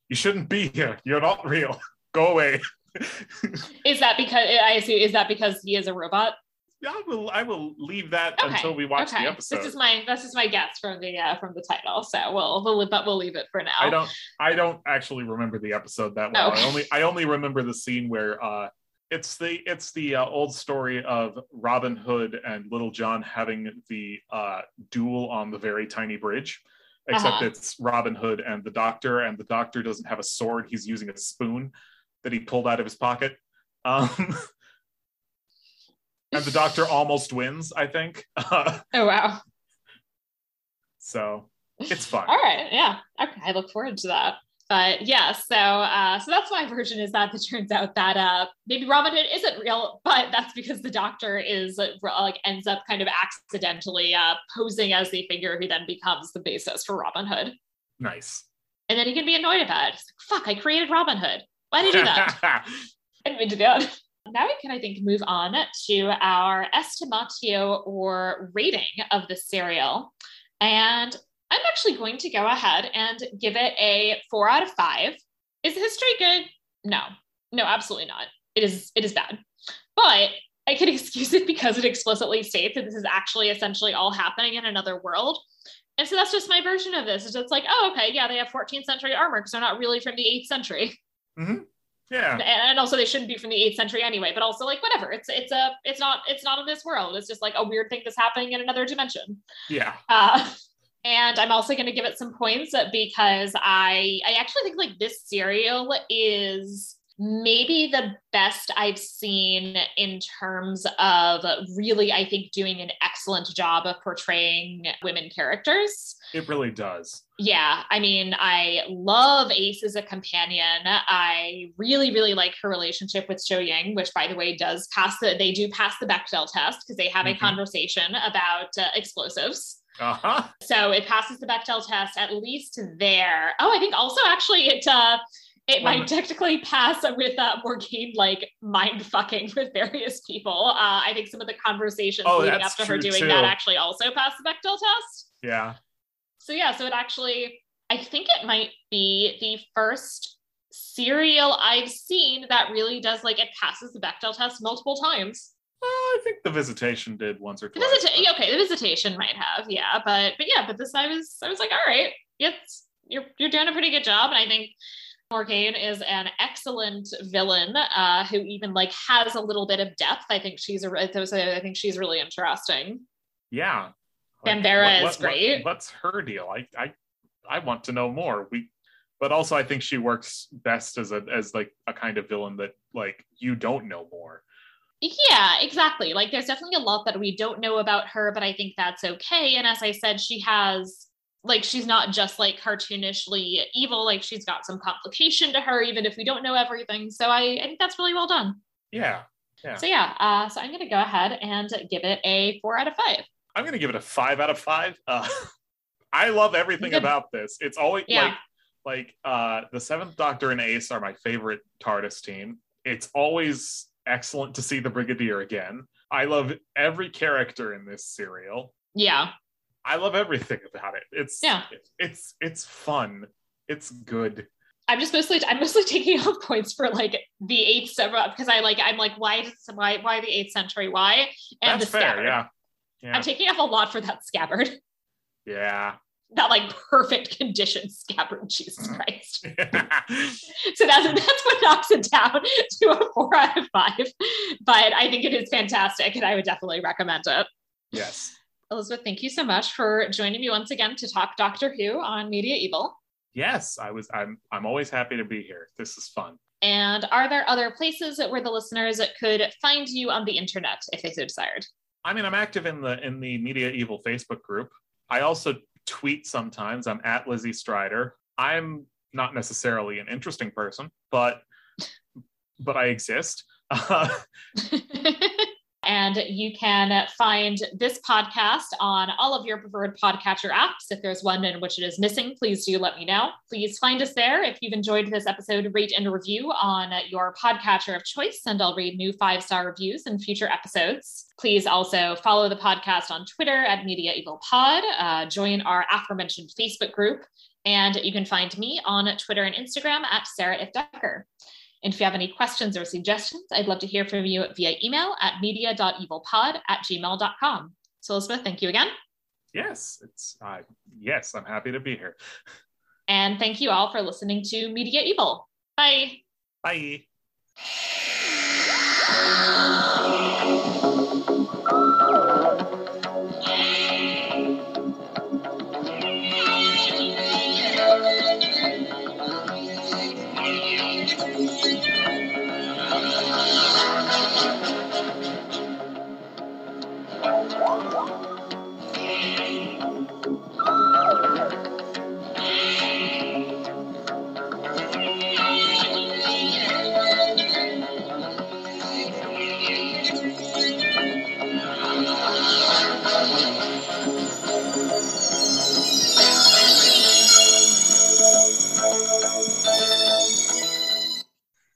you shouldn't be here. You're not real. Go away. (laughs) is that because I assume is that because he is a robot? I will I will leave that Okay, until we watch okay. the episode. This is my this is my guess from the uh, from the title. So we'll we'll but we'll leave it for now. I don't I don't actually remember the episode that well. Okay. I only I only remember the scene where uh it's the it's the uh, old story of Robin Hood and Little John having the uh duel on the very tiny bridge except Uh-huh. it's Robin Hood and the Doctor, and the Doctor doesn't have a sword; he's using a spoon that he pulled out of his pocket. Um, (laughs) and the Doctor almost wins, I think. (laughs) Oh wow. so it's fun. All right. Yeah. Okay. I look forward to that. But yeah, so uh, so that's my version is that it turns out that uh, maybe Robin Hood isn't real, but that's because the doctor is uh, like ends up kind of accidentally uh, posing as the figure who then becomes the basis for Robin Hood, Nice. and then he can be annoyed about it. Like, "Fuck! I created Robin Hood. Why did I do that? I didn't mean to do it." Now we can, I think, move on to our estimatio or rating of the serial. And I'm actually going to go ahead and give it a four out of five. Is history good? No, no, absolutely not. It is, it is bad. But I can (laughs) excuse it because it explicitly states that this is actually essentially all happening in another world. And so that's just my version of this. It's just like, oh, okay, yeah, they have 14th century armor because they're not really from the 8th century (laughs) yeah. and also they shouldn't be from the 8th century anyway but also like whatever it's it's a it's not it's not in this world it's just like a weird thing that's happening in another dimension Yeah. uh, (laughs) and i'm also going to give it some points because i i actually think like this serial is maybe the best i've seen in terms of really i think doing an excellent job of portraying women characters It really does. yeah, I mean, I love Ace as a companion. I really, really like her relationship with Shou Yuing, which, by the way, does pass the they do pass the Bechdel test because they have Mhm. a conversation about uh, explosives. Uh huh. So it passes the Bechdel test at least there. Oh, I think also actually it uh, it might technically pass with uh, Morgaine like mind fucking with various people. Uh, I think some of the conversations Oh, leading up to her doing too. that actually also pass the Bechdel test Yeah. so yeah so it actually i think it might be the first serial i've seen that really does like it passes the bechdel test multiple times I think the visitation did once or the twice. visita- but- okay the visitation might have yeah but but yeah but this i was i was like all right it's you're you're doing a pretty good job and i think Morgaine is an excellent villain uh, who even like has a little bit of depth. I think she's a, I think she's really interesting. Yeah. Bambera what- is what- what- great. what's her deal? I, I I want to know more. We but also I think she works best as a as like a kind of villain that like you don't know more. Yeah, exactly. Like there's definitely a lot that we don't know about her, but I think that's okay. And as I said, she has like she's not just like cartoonishly evil, like she's got some complication to her, even if we don't know everything. So I, I think that's really well done. Yeah. Yeah. So yeah, uh, so I'm gonna go ahead and give it a four out of five. I'm gonna give it a five out of five. Uh, (laughs) I love everything about this. It's always Yeah. like like uh the seventh doctor and ace are my favorite tardis team it's always excellent to see the brigadier again. I love every character in this serial. Yeah. i love everything about it. It's Yeah. it's it's fun. It's good. I'm just mostly I'm mostly (laughs) taking off points for like the eighth several because I like I'm like why does why why the eighth century? Why? And that's the fair scabbard. yeah. Yeah. I'm taking off a lot for that scabbard. yeah that like perfect condition scabbard, Jesus mm-hmm. Christ. (laughs) So that's that's what knocks it down to a four out of five. But I think it is fantastic and I would definitely recommend it. yes Elizabeth, thank you so much for joining me once again to talk Doctor Who on Media Evil. yes i was i'm i'm always happy to be here this is fun And are there other places where the listeners could find you on the internet if they so desired? I mean, I'm active in the in the Media Evil Facebook group. I also tweet sometimes. I'm at Lizzie Strider. I'm not necessarily an interesting person, but but I exist. (laughs) Uh, (laughs) and you can find this podcast on all of your preferred podcatcher apps. If there's one in which it is missing, please do let me know. Please find us there. If you've enjoyed this episode, rate and review on your podcatcher of choice, and I'll read new five star reviews in future episodes. Please also follow the podcast on Twitter at Media Evil Pod, uh, join our aforementioned Facebook group, and you can find me on Twitter and Instagram at Sarah If Decker. And if you have any questions or suggestions, I'd love to hear from you via email at media.evilpod at gmail.com. So, Elizabeth, thank you again. yes, it's uh, yes, I'm happy to be here. And thank you all for listening to Media Evil. Bye. Bye. (laughs)